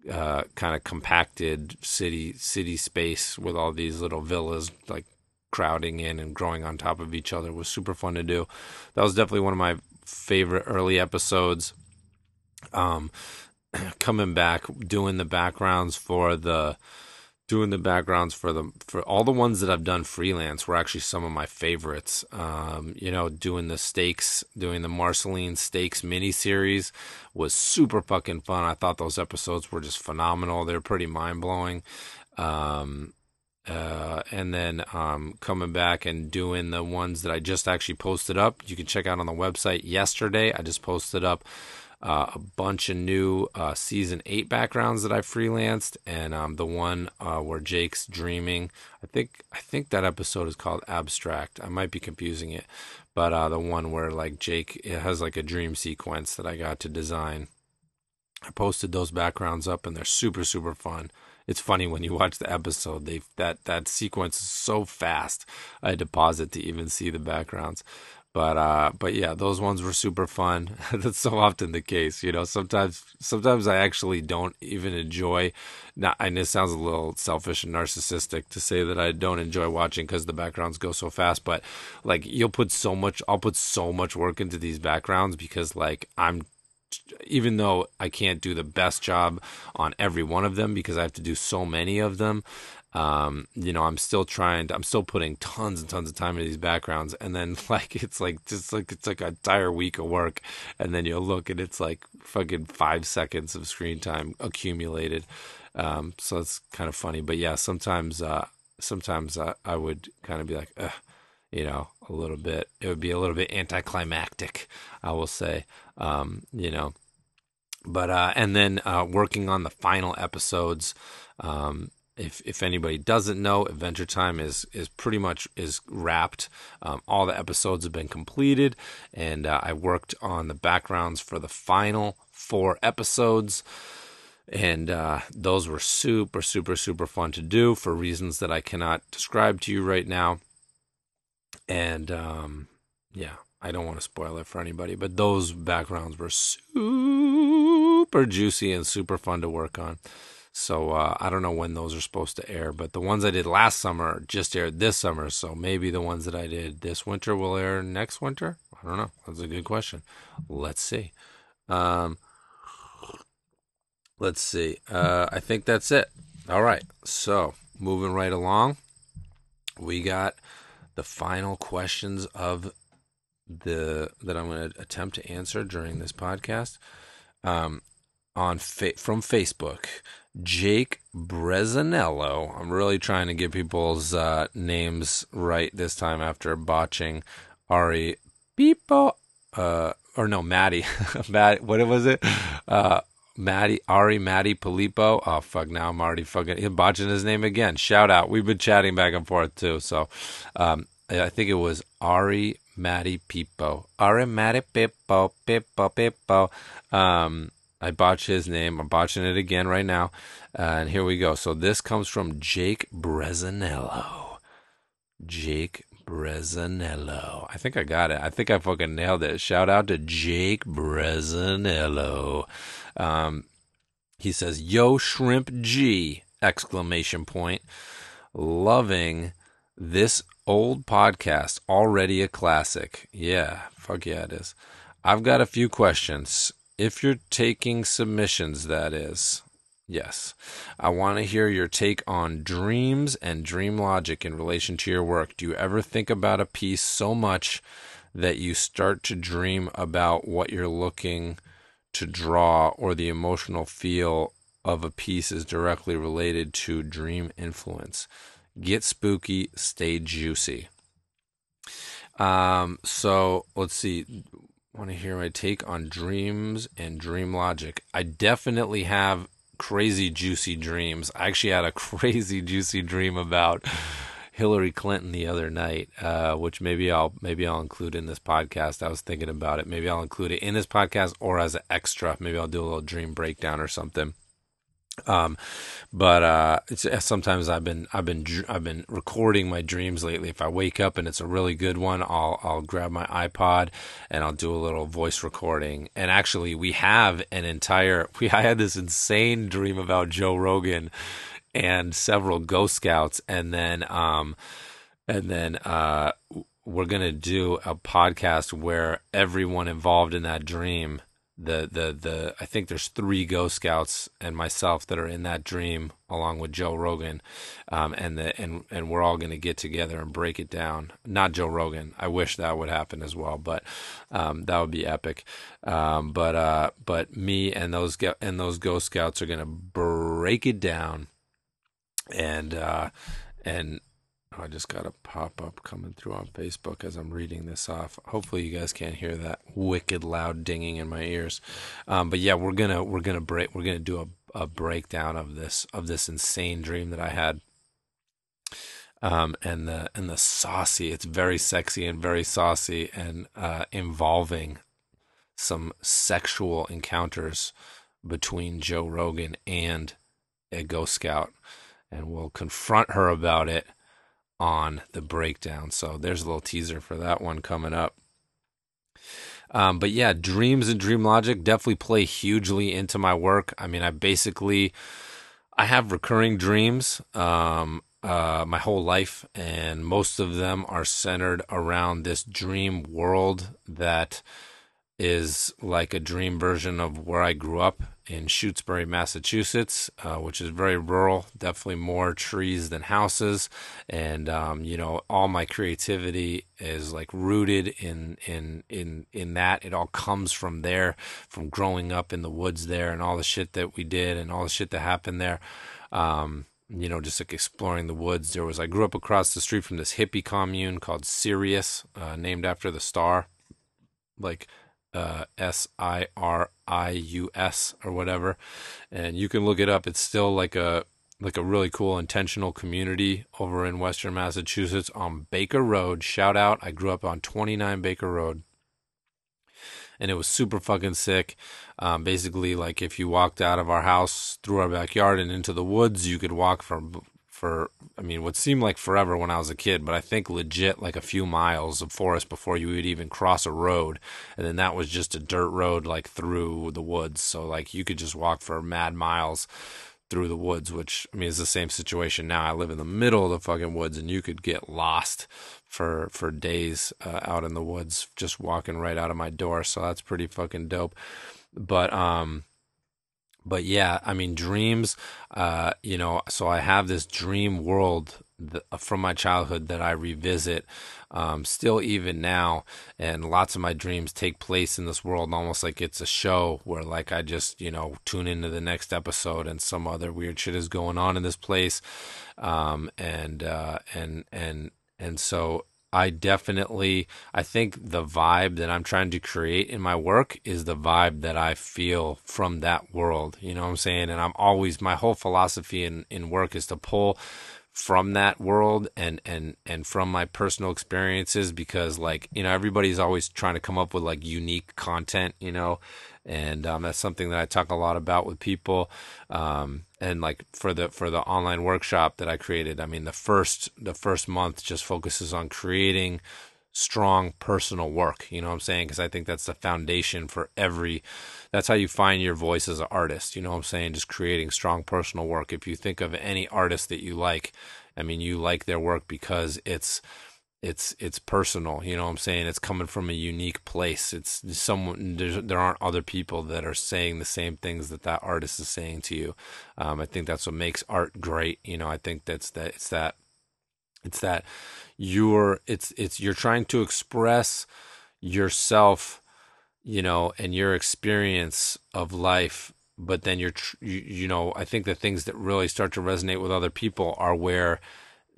Speaker 1: uh, kind of compacted city city space with all these little villas like crowding in and growing on top of each other was super fun to do. That was definitely one of my favorite early episodes. Um, [CLEARS THROAT] coming back, doing the backgrounds for the doing the backgrounds for them for all the ones that I've done freelance were actually some of my favorites. Um, you know, doing the stakes, doing the Marceline Stakes mini series was super fucking fun. I thought those episodes were just phenomenal. They're pretty mind blowing. Um, uh, and then um, coming back and doing the ones that I just actually posted up. You can check out on the website yesterday. I just posted up uh, a bunch of new uh, season eight backgrounds that I freelanced, and um, the one uh, where Jake's dreaming. I think I think that episode is called Abstract. I might be confusing it, but uh, the one where like Jake has like a dream sequence that I got to design. I posted those backgrounds up, and they're super super fun. It's funny when you watch the episode. They that that sequence is so fast. I had to pause it to even see the backgrounds. But uh, but yeah, those ones were super fun. [LAUGHS] That's so often the case, you know. Sometimes sometimes I actually don't even enjoy. Not, and this sounds a little selfish and narcissistic to say that I don't enjoy watching because the backgrounds go so fast. But like, you'll put so much. I'll put so much work into these backgrounds because like I'm even though I can't do the best job on every one of them because I have to do so many of them, um, you know, I'm still trying to, I'm still putting tons and tons of time into these backgrounds. And then [LAUGHS] like, it's like, just like, it's like an entire week of work. And then you'll look and it's like fucking five seconds of screen time accumulated. Um, so it's kind of funny, but yeah, sometimes, uh, sometimes I, I would kind of be like, you know, a little bit, it would be a little bit anticlimactic, I will say, um, you know, but, uh, and then, uh, working on the final episodes, um, if if anybody doesn't know, Adventure Time is is pretty much is wrapped. Um, all the episodes have been completed, and uh, I worked on the backgrounds for the final four episodes. And uh, those were super, super, super fun to do for reasons that I cannot describe to you right now. And um, yeah, I don't want to spoil it for anybody, but those backgrounds were super juicy and super fun to work on. So uh, I don't know when those are supposed to air, but the ones I did last summer just aired this summer. So maybe the ones that I did this winter will air next winter. I don't know. That's a good question. Let's see. Um, let's see. Uh, I think that's it. All right. So moving right along, we got the final questions of the that I'm going to attempt to answer during this podcast. Um, on fa- from Facebook. Jake Brezanello. I'm really trying to get people's uh, names right this time after botching Ari Peepo, uh, or no, Maddie, [LAUGHS] Maddie, what was it? Uh, Maddie, Ari, Maddie, Palipo. Oh, fuck, now I'm already fucking botching his name again. Shout out. We've been chatting back and forth too. So, um, I think it was Ari, Maddie, Pipo. Ari, Maddie, Pipo, Pipo, Pipo. Um, I botched his name. I'm botching it again right now. Uh, and here we go. So this comes from Jake Brezzanello. Jake Brezzanello. I think I got it. I think I fucking nailed it. Shout out to Jake Brezzanello. Um, he says, "Yo, shrimp G!" Exclamation point. Loving this old podcast. Already a classic. Yeah, fuck yeah, it is. I've got a few questions. If you're taking submissions, that is. Yes. I want to hear your take on dreams and dream logic in relation to your work. Do you ever think about a piece so much that you start to dream about what you're looking to draw or the emotional feel of a piece is directly related to dream influence? Get spooky, stay juicy. Um, so let's see. Want to hear my take on dreams and dream logic? I definitely have crazy juicy dreams. I actually had a [LAUGHS] crazy juicy dream about Hillary Clinton the other night, uh, which maybe I'll maybe I'll include in this podcast. I was thinking about it. Maybe I'll include it in this podcast or as an extra. Maybe I'll do a little dream breakdown or something. Um, but uh, it's uh, sometimes I've been I've been I've been recording my dreams lately. If I wake up and it's a really good one, I'll I'll grab my iPod and I'll do a little voice recording. And actually, we have an entire [LAUGHS] we I had this insane dream about Joe Rogan and several Ghost Scouts, and then um, and then uh, we're gonna do a podcast where everyone involved in that dream the the the I think there's three Ghost Scouts and myself that are in that dream along with Joe Rogan, um, and the and and we're all going to get together and break it down. Not Joe Rogan. I wish that would happen as well, but um, that would be epic. Um, but uh, but me and those and those Ghost Scouts are going to break it down, and uh, and I just got a pop up coming through on Facebook as I'm reading this off. Hopefully, you guys can't hear that wicked loud dinging in my ears. Um, but yeah, we're gonna we're gonna break we're gonna do a, a breakdown of this of this insane dream that I had. Um, and the and the saucy, it's very sexy and very saucy and uh, involving some sexual encounters between Joe Rogan and a Ghost Scout, and we'll confront her about it on the breakdown. So there's a little teaser for that one coming up. Um, but yeah, dreams and dream logic definitely play hugely into my work. I mean, I basically I have recurring dreams um, uh, my whole life, and most of them are centered around this dream world that is like a dream version of where I grew up in Shutesbury, Massachusetts, uh, which is very rural, definitely more trees than houses. And, um, you know, all my creativity is like rooted in, in, in, in that. It all comes from there, from growing up in the woods there and all the shit that we did and all the shit that happened there. Um, you know, just like exploring the woods. There was, I grew up across the street from this hippie commune called Sirius, uh, named after the star. Like, uh, S I R I U S or whatever, and you can look it up. It's still like a like a really cool intentional community over in Western Massachusetts on Baker Road. Shout out! I grew up on 29 Baker Road, and it was super fucking sick. Um, basically, like if you walked out of our house through our backyard and into the woods, you could walk from for I mean what seemed like forever when I was a kid, but I think legit like a few miles of forest before you would even cross a road, and then that was just a dirt road like through the woods. So like you could just walk for mad miles through the woods, which I mean is the same situation now. I live in the middle of the fucking woods, and you could get lost for for days uh, out in the woods just walking right out of my door. So that's pretty fucking dope. But um but yeah, I mean, dreams, uh, you know, so I have this dream world th- from my childhood that I revisit um, still even now. And lots of my dreams take place in this world almost like it's a show where, like, I just, you know, tune into the next episode and some other weird shit is going on in this place. Um, and, uh, and, and, and so I definitely I think the vibe that I'm trying to create in my work is the vibe that I feel from that world. You know what I'm saying? And I'm always my whole philosophy in, in work is to pull from that world and and and from my personal experiences because like you know everybody's always trying to come up with like unique content you know and um, that's something that I talk a lot about with people um, and like for the for the online workshop that I created I mean the first the first month just focuses on creating strong personal work you know what I'm saying because I think that's the foundation for every that's how you find your voice as an artist. You know what I'm saying? Just creating strong personal work. If you think of any artist that you like, I mean, you like their work because it's it's it's personal. You know what I'm saying? It's coming from a unique place. It's someone there aren't other people that are saying the same things that that artist is saying to you. Um, I think that's what makes art great. You know, I think that's that it's that it's that you're it's it's you're trying to express yourself you know, and your experience of life, but then you're, you, you know, I think the things that really start to resonate with other people are where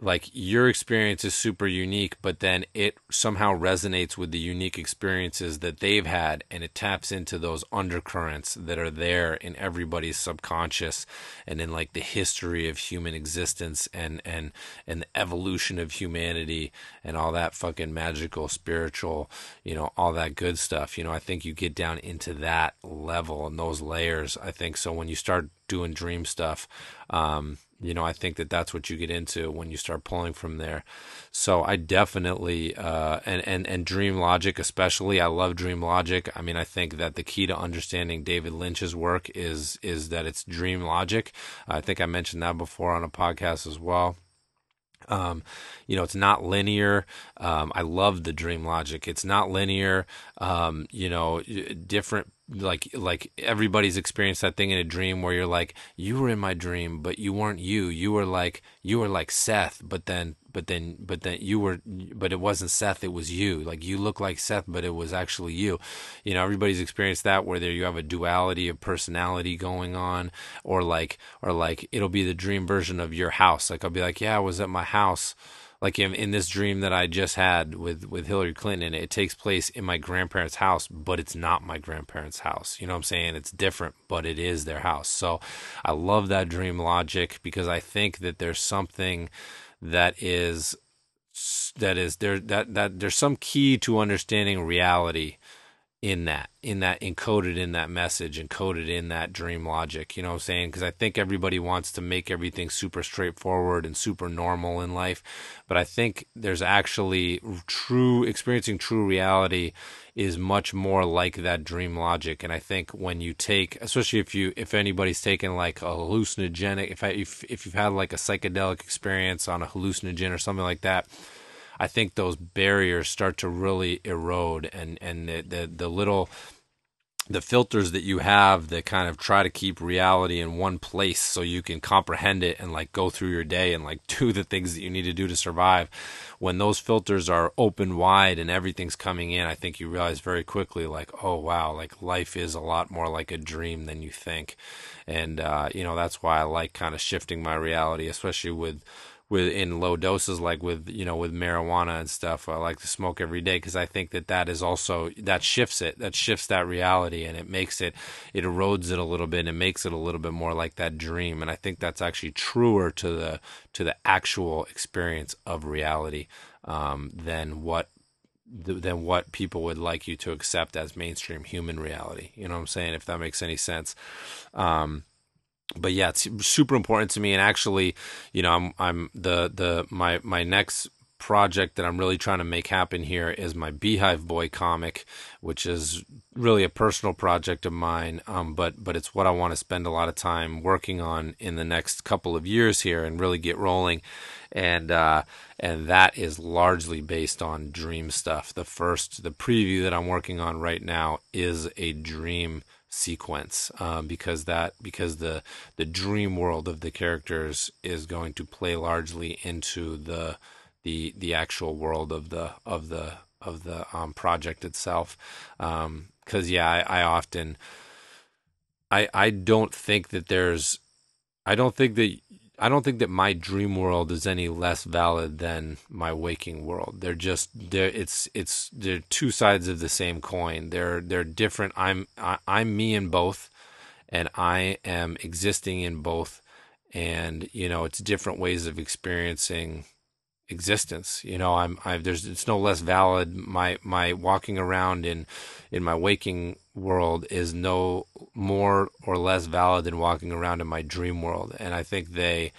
Speaker 1: like your experience is super unique, but then it somehow resonates with the unique experiences that they've had, and it taps into those undercurrents that are there in everybody's subconscious and in like the history of human existence and and and the evolution of humanity and all that fucking magical, spiritual, you know, all that good stuff. You know, I think you get down into that level and those layers. I think so when you start doing dream stuff. Um, you know, I think that that's what you get into when you start pulling from there. So I definitely uh, and and and Dream Logic especially. I love Dream Logic. I mean, I think that the key to understanding David Lynch's work is is that it's Dream Logic. I think I mentioned that before on a podcast as well. Um, you know, it's not linear. Um, I love the dream logic. It's not linear. Um, you know, different like like everybody's experienced that thing in a dream where you're like you were in my dream but you weren't you. You were like you were like Seth but then but then but then you were but it wasn't Seth it was you. Like you look like Seth but it was actually you. You know everybody's experienced that where there you have a duality of personality going on or like or like it'll be the dream version of your house. Like I'll be like yeah I was at my house like in, in this dream that I just had with with Hillary Clinton, it takes place in my grandparents' house, but it's not my grandparents' house. You know what I'm saying? It's different, but it is their house. So I love that dream logic because I think that there's something that is that is there that that there's some key to understanding reality in that in that encoded in that message encoded in that dream logic you know what i'm saying? Because i think everybody wants to make everything super straightforward and super normal in life but i think there's actually true experiencing true reality is much more like that dream logic. And i think when you take especially if you if anybody's taken like a hallucinogenic if I, if if you've had like a psychedelic experience on a hallucinogen or something like that I think those barriers start to really erode, and and the the, the little the filters that you have that kind of try to keep reality in one place so you can comprehend it and like go through your day and like [LAUGHS] do the things that you need to do to survive. When those filters are open wide and everything's coming in i think you realize very quickly like oh wow like life is a lot more like a dream than you think. And uh, you know that's why i like kind of shifting my reality especially with with in low doses like with you know with marijuana and stuff i like to smoke every day because i think that that is also that shifts it that shifts that reality and it makes it it erodes it a little bit and it makes it a little bit more like that dream and i think that's actually truer to the to the actual experience of reality um, than what than what people would like you to accept as mainstream human reality you know what i'm saying if that makes any sense. Um, but yeah, it's super important to me. And actually, you know, I'm I'm the the my my next project that I'm really trying to make happen here is my Beehive Boy comic, which is really a personal project of mine. Um, but but it's what I want to spend a lot of time working on in the next couple of years here and really get rolling. And uh, and that is largely based on dream stuff. The first the preview that I'm working on right now is a dream sequence um, because that because the the dream world of the characters is going to play largely into the the the actual world of the of the of the um, project itself. Because um, yeah I, I often I I don't think that there's I don't think that I don't think that my dream world is any less valid than my waking world. They're just they're it's it's they're two sides of the same coin. They're they're different. I'm I, I'm me in both, and I am existing in both. And you know, it's different ways of experiencing existence. You know, I'm I there's it's no less valid. My my walking around in in my waking world is no more or less valid than walking around in my dream world. And I think they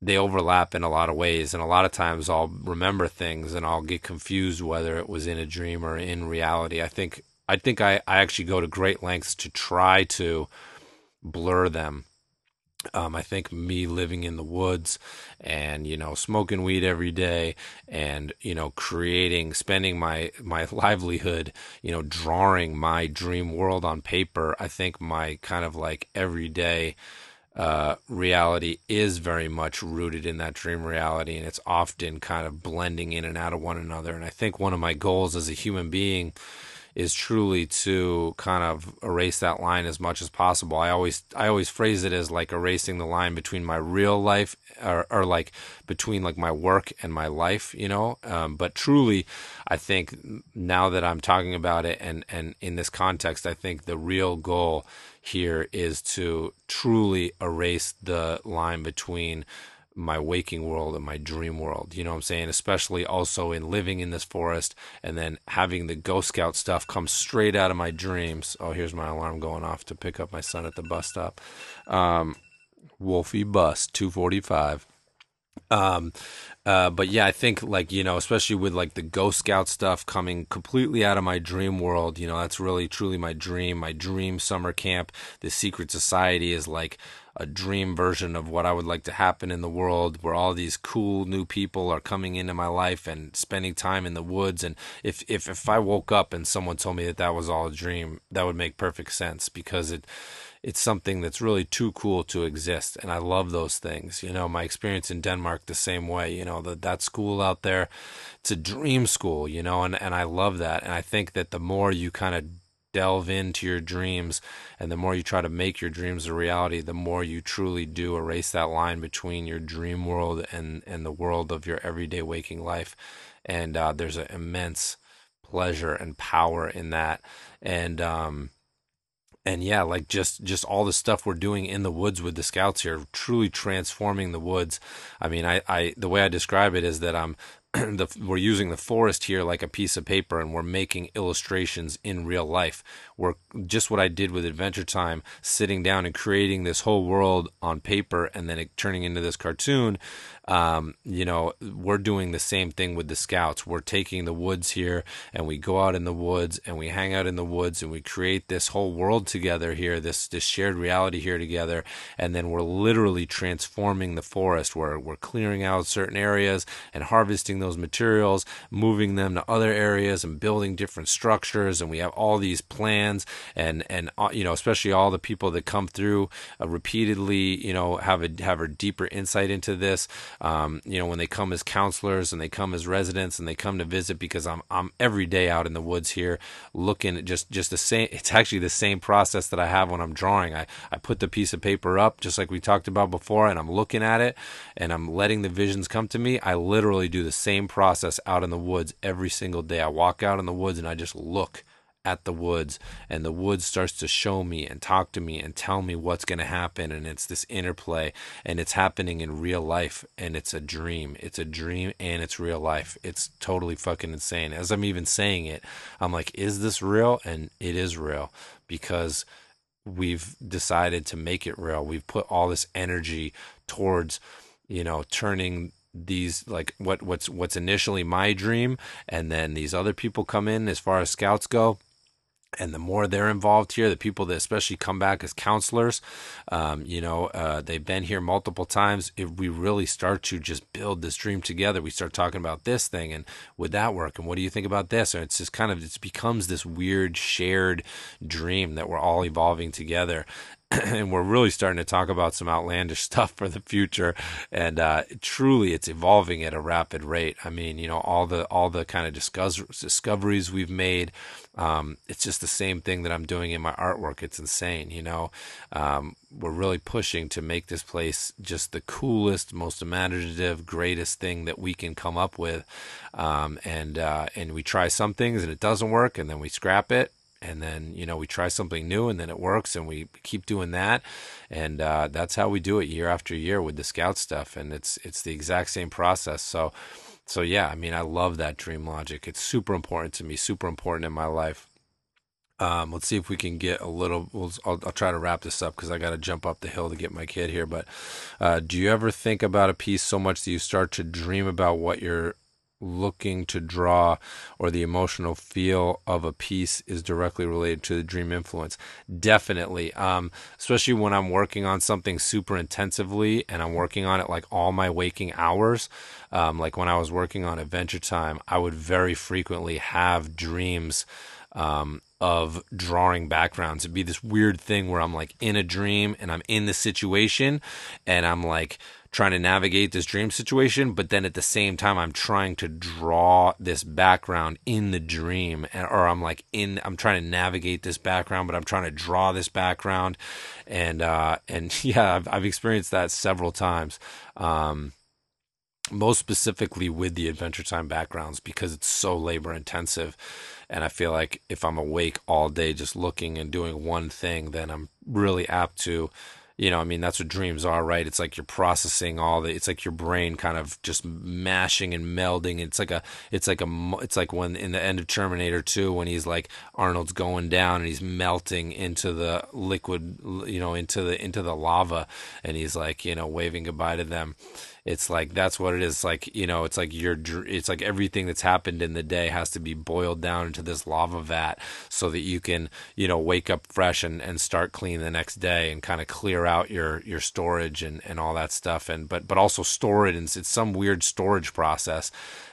Speaker 1: they overlap in a lot of ways. And a lot of times I'll remember things and I'll get confused whether it was in a dream or in reality. I think I think I, I actually go to great lengths to try to blur them um, I think me living in the woods and you know smoking weed every day and you know creating, spending my my [LAUGHS] livelihood, you know, drawing my dream world on paper. I think my kind of like everyday uh, reality is very much rooted in that dream reality, and it's often kind of blending in and out of one another. And I think one of my goals as a human being is truly to kind of erase that line as much as possible. I always I always phrase it as like erasing the line between my real life or, or like between like my work and my life, you know. Um, but truly, I think now that I'm talking about it and and in this context, I think the real goal here is to truly erase the line between my waking world and my dream world. You know what I'm saying? Especially also in living in this forest and then having the Ghost Scout stuff come straight out of my dreams. Oh, here's my alarm going off to pick up my son at the bus stop. Um, Wolfie Bus 245. Um, uh, but yeah, I think like you know, especially with like the Ghost Scout stuff coming completely out of my dream world. You know, that's really truly my dream. My dream summer camp. The secret society is like a dream version of what I would like to happen in the world, where all these cool new people are coming into my life and spending time in the woods. And if if if I woke up and someone told me that that was all a dream, that would make perfect sense because it it's something that's really too cool to exist. And i love those things. You know my experience in denmark the same way you know that that school out there it's a dream school you know and, and i love that. And i think that the more you kind of delve into your dreams. And the more you try to make your dreams a reality the more you truly do erase that line between your dream world and and the world of your everyday waking life. And uh, there's an immense pleasure and power in that. And um and yeah, like just just all the stuff we're doing in the woods with the scouts here, truly transforming the woods. I mean, I, I the way I describe it is that I'm [CLEARS THROAT] the, we're using the forest here like a piece of paper and we're making illustrations in real life. We're just what I did with Adventure Time, sitting down and creating this whole world on paper and then it turning into this cartoon um, you know, we're doing the same thing with the scouts. We're taking the woods here and we go out in the woods and we hang out in the woods and we create this whole world together here, this this shared reality here together. And then we're literally transforming the forest where we're clearing out certain areas and harvesting those materials, moving them to other areas and building different structures. And we have all these plans and and uh, you know, especially all the people that come through uh, repeatedly, you know, have a have a deeper insight into this um, you know, when they come as counselors and they come as residents and they come to visit because I'm I'm every day out in the woods here looking at just just the same. It's actually the same process that I have when I'm drawing. I I put the piece of paper up just like we talked about before, and I'm looking at it and I'm letting the visions come to me. I literally do the same process out in the woods every single day. I walk out in the woods and I just look at the woods and the woods starts to show me and talk to me and tell me what's going to happen and it's this interplay and it's happening in real life and it's a dream. It's a dream and it's real life. It's totally fucking insane. As i'm even saying it i'm like is this real? And it is real because we've decided to make it real. We've put all this energy towards you know turning these like what what's what's initially my dream and then these other people come in as far as scouts go and the more they're involved here, the people that especially come back as counselors, um, you know, uh, they've been here multiple times. If we really start to just build this dream together, we start talking about this thing and would that work? And what do you think about this? And it's just kind of, it becomes this weird shared dream that we're all evolving together. [CLEARS THROAT] and we're really starting to talk about some outlandish [LAUGHS] stuff for the future. And uh, truly, it's evolving at a rapid rate. I mean, you know, all the all the kind of discoveries we've made. Um, it's just the same thing that I'm doing in my artwork. It's insane, you know. Um, we're really pushing to make this place just the coolest, most imaginative, greatest thing that we can come up with. Um, and uh, and we try some things and it doesn't work, and then we scrap it, and then you know we try something new and then it works and we keep doing that and uh, that's how we do it year after year with the scout stuff and it's it's the exact same process so so yeah i mean i love that dream logic it's super important to me super important in my life um, let's see if we can get a little. We'll, I'll, I'll, try to wrap this up because I got to jump up the hill to get my kid here. But uh, do you ever think about a piece so much that you start to dream about what you're looking to draw or the emotional feel of a piece is directly related to the dream influence definitely um, especially when i'm working on something super intensively and i'm working on it like all my waking hours um, like when i was working on adventure time i would very frequently have dreams um, of drawing backgrounds. It'd be this weird thing where I'm like in a dream and I'm in the situation and I'm like trying to navigate this dream situation, but then at the same time, I'm trying to draw this background in the dream, or I'm like in, I'm trying to navigate this background, but I'm trying to draw this background, and uh, and [LAUGHS] yeah, I've, I've experienced that several times. Um, most specifically with the adventure time backgrounds because it's so labor intensive and i feel like if i'm awake all day just looking and doing one thing then i'm really apt to you know, I mean, that's what dreams are, right? It's like you're processing all the, it's like your brain kind of just mashing and melding. It's like a, it's like a, it's like when in the end of Terminator 2, when he's like, Arnold's going down and he's melting into the liquid, you know, into the, into the lava and he's like, you know, waving goodbye to them it's like that's what it is. Like you know it's like your it's like everything that's happened in the day has to be boiled down into this lava vat so that you can you know wake up fresh and, and start clean the next day and kind of clear out your your storage and and all that stuff. And but but also store it and it's some weird storage process.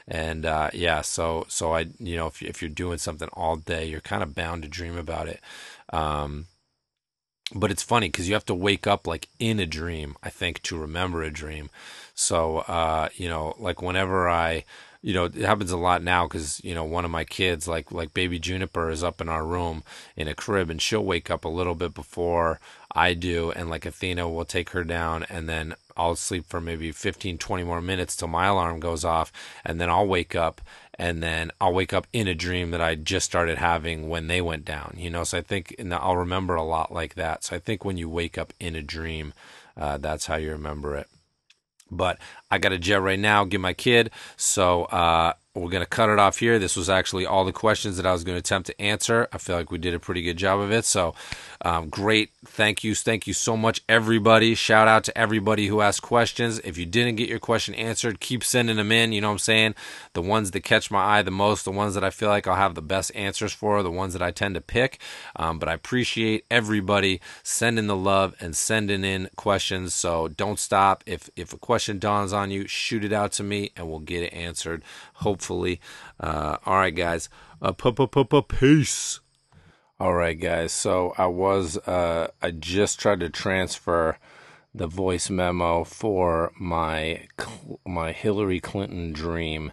Speaker 1: And uh, yeah so so i you know if, if you're doing something all day you're kind of bound to dream about it. Um, but it's funny because you have to wake up like in a dream i think to remember a dream so, uh, you know, like whenever I, you know, it happens a lot now because you know one of my kids, like like baby Juniper, is up in our room in a crib, and she'll wake up a little bit before I do, and like Athena will take her down, and then I'll sleep for maybe 15, 20 more minutes till my alarm goes off, and then I'll wake up, and then I'll wake up in a dream that I just started having when they went down. You know, so I think, and I'll remember a lot like that. So I think when you wake up in a dream, uh, that's how you remember it. But I got a jet right now, get my kid. So uh, we're going to cut it off here. This was actually all the questions that I was going to attempt to answer. I feel like we did a pretty good job of it. So um, great. Thank you. Thank you so much, everybody. Shout out to everybody who asked questions. If you didn't get your question answered, keep sending them in. You know what I'm saying? The ones that catch my eye the most, the ones that I feel like I'll have the best answers for, the ones that I tend to pick. Um, but I appreciate everybody sending the love and sending in questions. So don't stop. If, if a question dawns on you, shoot it out to me and we'll get it answered, hopefully. Uh, all right, guys. Uh, peace. All right, guys. So I was, uh, I just tried to transfer the voice memo for my my Hillary Clinton dream.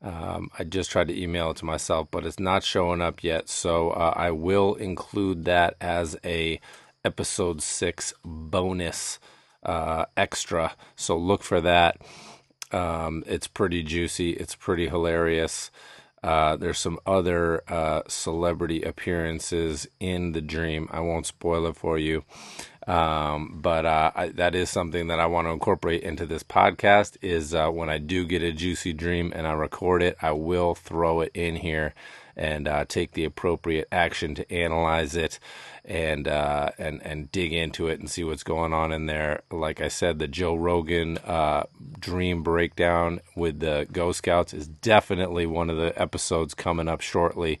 Speaker 1: Um, I just tried to email it to myself, but it's not showing up yet. So uh, I will include that as a episode six bonus uh, extra. So look for that. Um, it's pretty juicy. It's pretty hilarious. Uh, there's some other uh, celebrity appearances in the dream. I won't spoil it for you, um, but uh, I, that is something that I want to incorporate into this podcast. Is uh, when I do get a juicy dream and I record it, I will throw it in here and uh, take the appropriate action to analyze it and uh, and and dig into it and see what's going on in there. Like I said, the Joe Rogan uh, dream breakdown with the Ghost Scouts is definitely one of the episodes coming up shortly.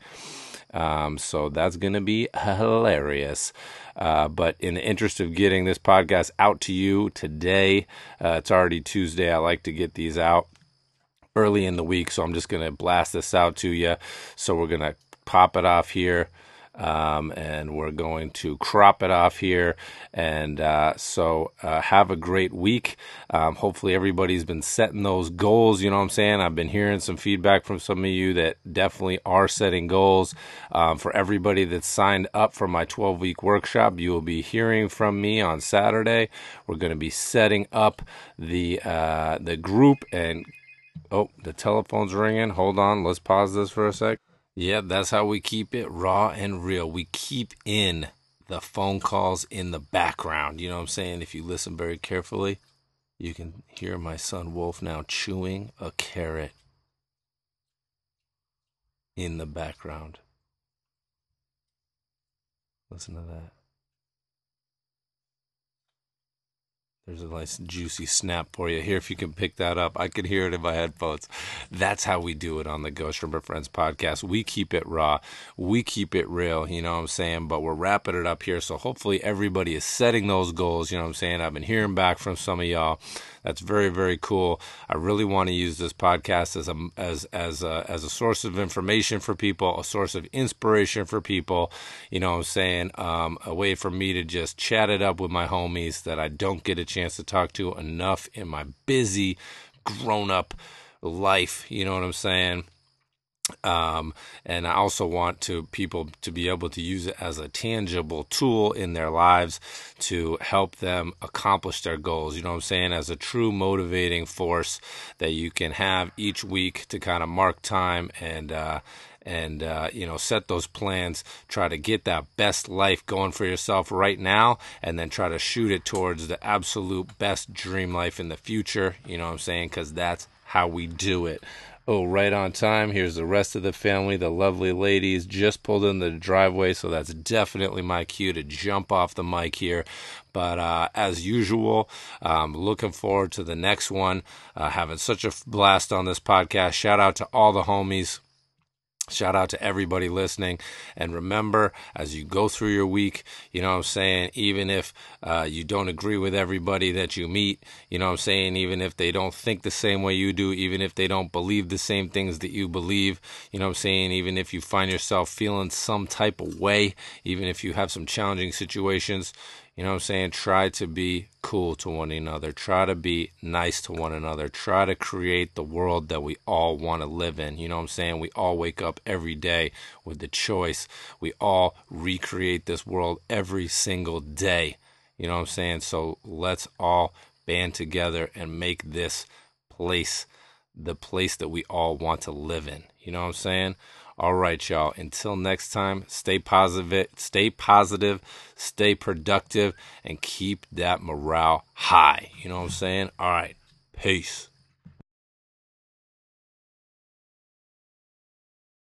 Speaker 1: Um, so that's going to be hilarious. Uh, but in the interest of getting this podcast out to you today, uh, it's already Tuesday. I like to get these out early in the week, so I'm just going to blast this out to you. So we're going to pop it off here. Um, and we're going to crop it off here. And uh, so uh, have a great week. Um, hopefully, everybody's been setting those goals. You know what I'm saying? I've been hearing some feedback from some of you that definitely are setting goals. Um, for everybody that's signed up for my 12 week workshop, you will be hearing from me on Saturday. We're going to be setting up the uh, the group and oh, the telephone's ringing. Hold on, let's pause this for a sec. Yeah, that's how we keep it raw and real. We keep in the phone calls in the background. You know what I'm saying? If you listen very carefully, you can hear my son Wolf now chewing a carrot in the background. Listen to that. There's a nice juicy snap for you here. If you can pick that up, I can hear it in my headphones. That's how we do it on the Ghost River Friends podcast. We keep it raw, we keep it real. You know what I'm saying? But we're wrapping it up here, so hopefully everybody is setting those goals. You know what I'm saying? I've been hearing back from some of y'all. That's very very cool. I really want to use this podcast as a as as a, as a source of information for people, a source of inspiration for people. You know what I'm saying? Um, a way for me to just chat it up with my homies that I don't get a chance chance to talk to enough in my busy grown up life. You know what I'm saying? Um, and I also want to people to be able to use it as a tangible tool in their lives to help them accomplish their goals. You know what I'm saying? As a true motivating force that you can have each week to kind of mark time and uh, and uh, you know set those plans try to get that best life going for yourself right now and then try to shoot it towards the absolute best dream life in the future you know what i'm saying because that's how we do it Oh, right on time. Here's the rest of the family. The lovely ladies just pulled in the driveway, so that's definitely my cue to jump off the mic here. But uh, as usual, um, looking forward to the next one. Uh, having such a blast on this podcast. Shout out to all the homies. Shout out to everybody listening. And remember, as you go through your week, you know what I'm saying? Even if uh, you don't agree with everybody that you meet, you know what I'm saying? Even if they don't think the same way you do, even if they don't believe the same things that you believe, you know what I'm saying? Even if you find yourself feeling some type of way, even if you have some challenging situations, you know what I'm saying? Try to be cool to one another. Try to be nice to one another. Try to create the world that we all want to live in. You know what I'm saying? We all wake up every day with the choice. We all recreate this world every single day. You know what I'm saying? So let's all band together and make this place the place that we all want to live in. You know what I'm saying? All right, y'all. Until next time, stay positive, stay positive, stay productive, and keep that morale high. You know what I'm saying? All right. Peace.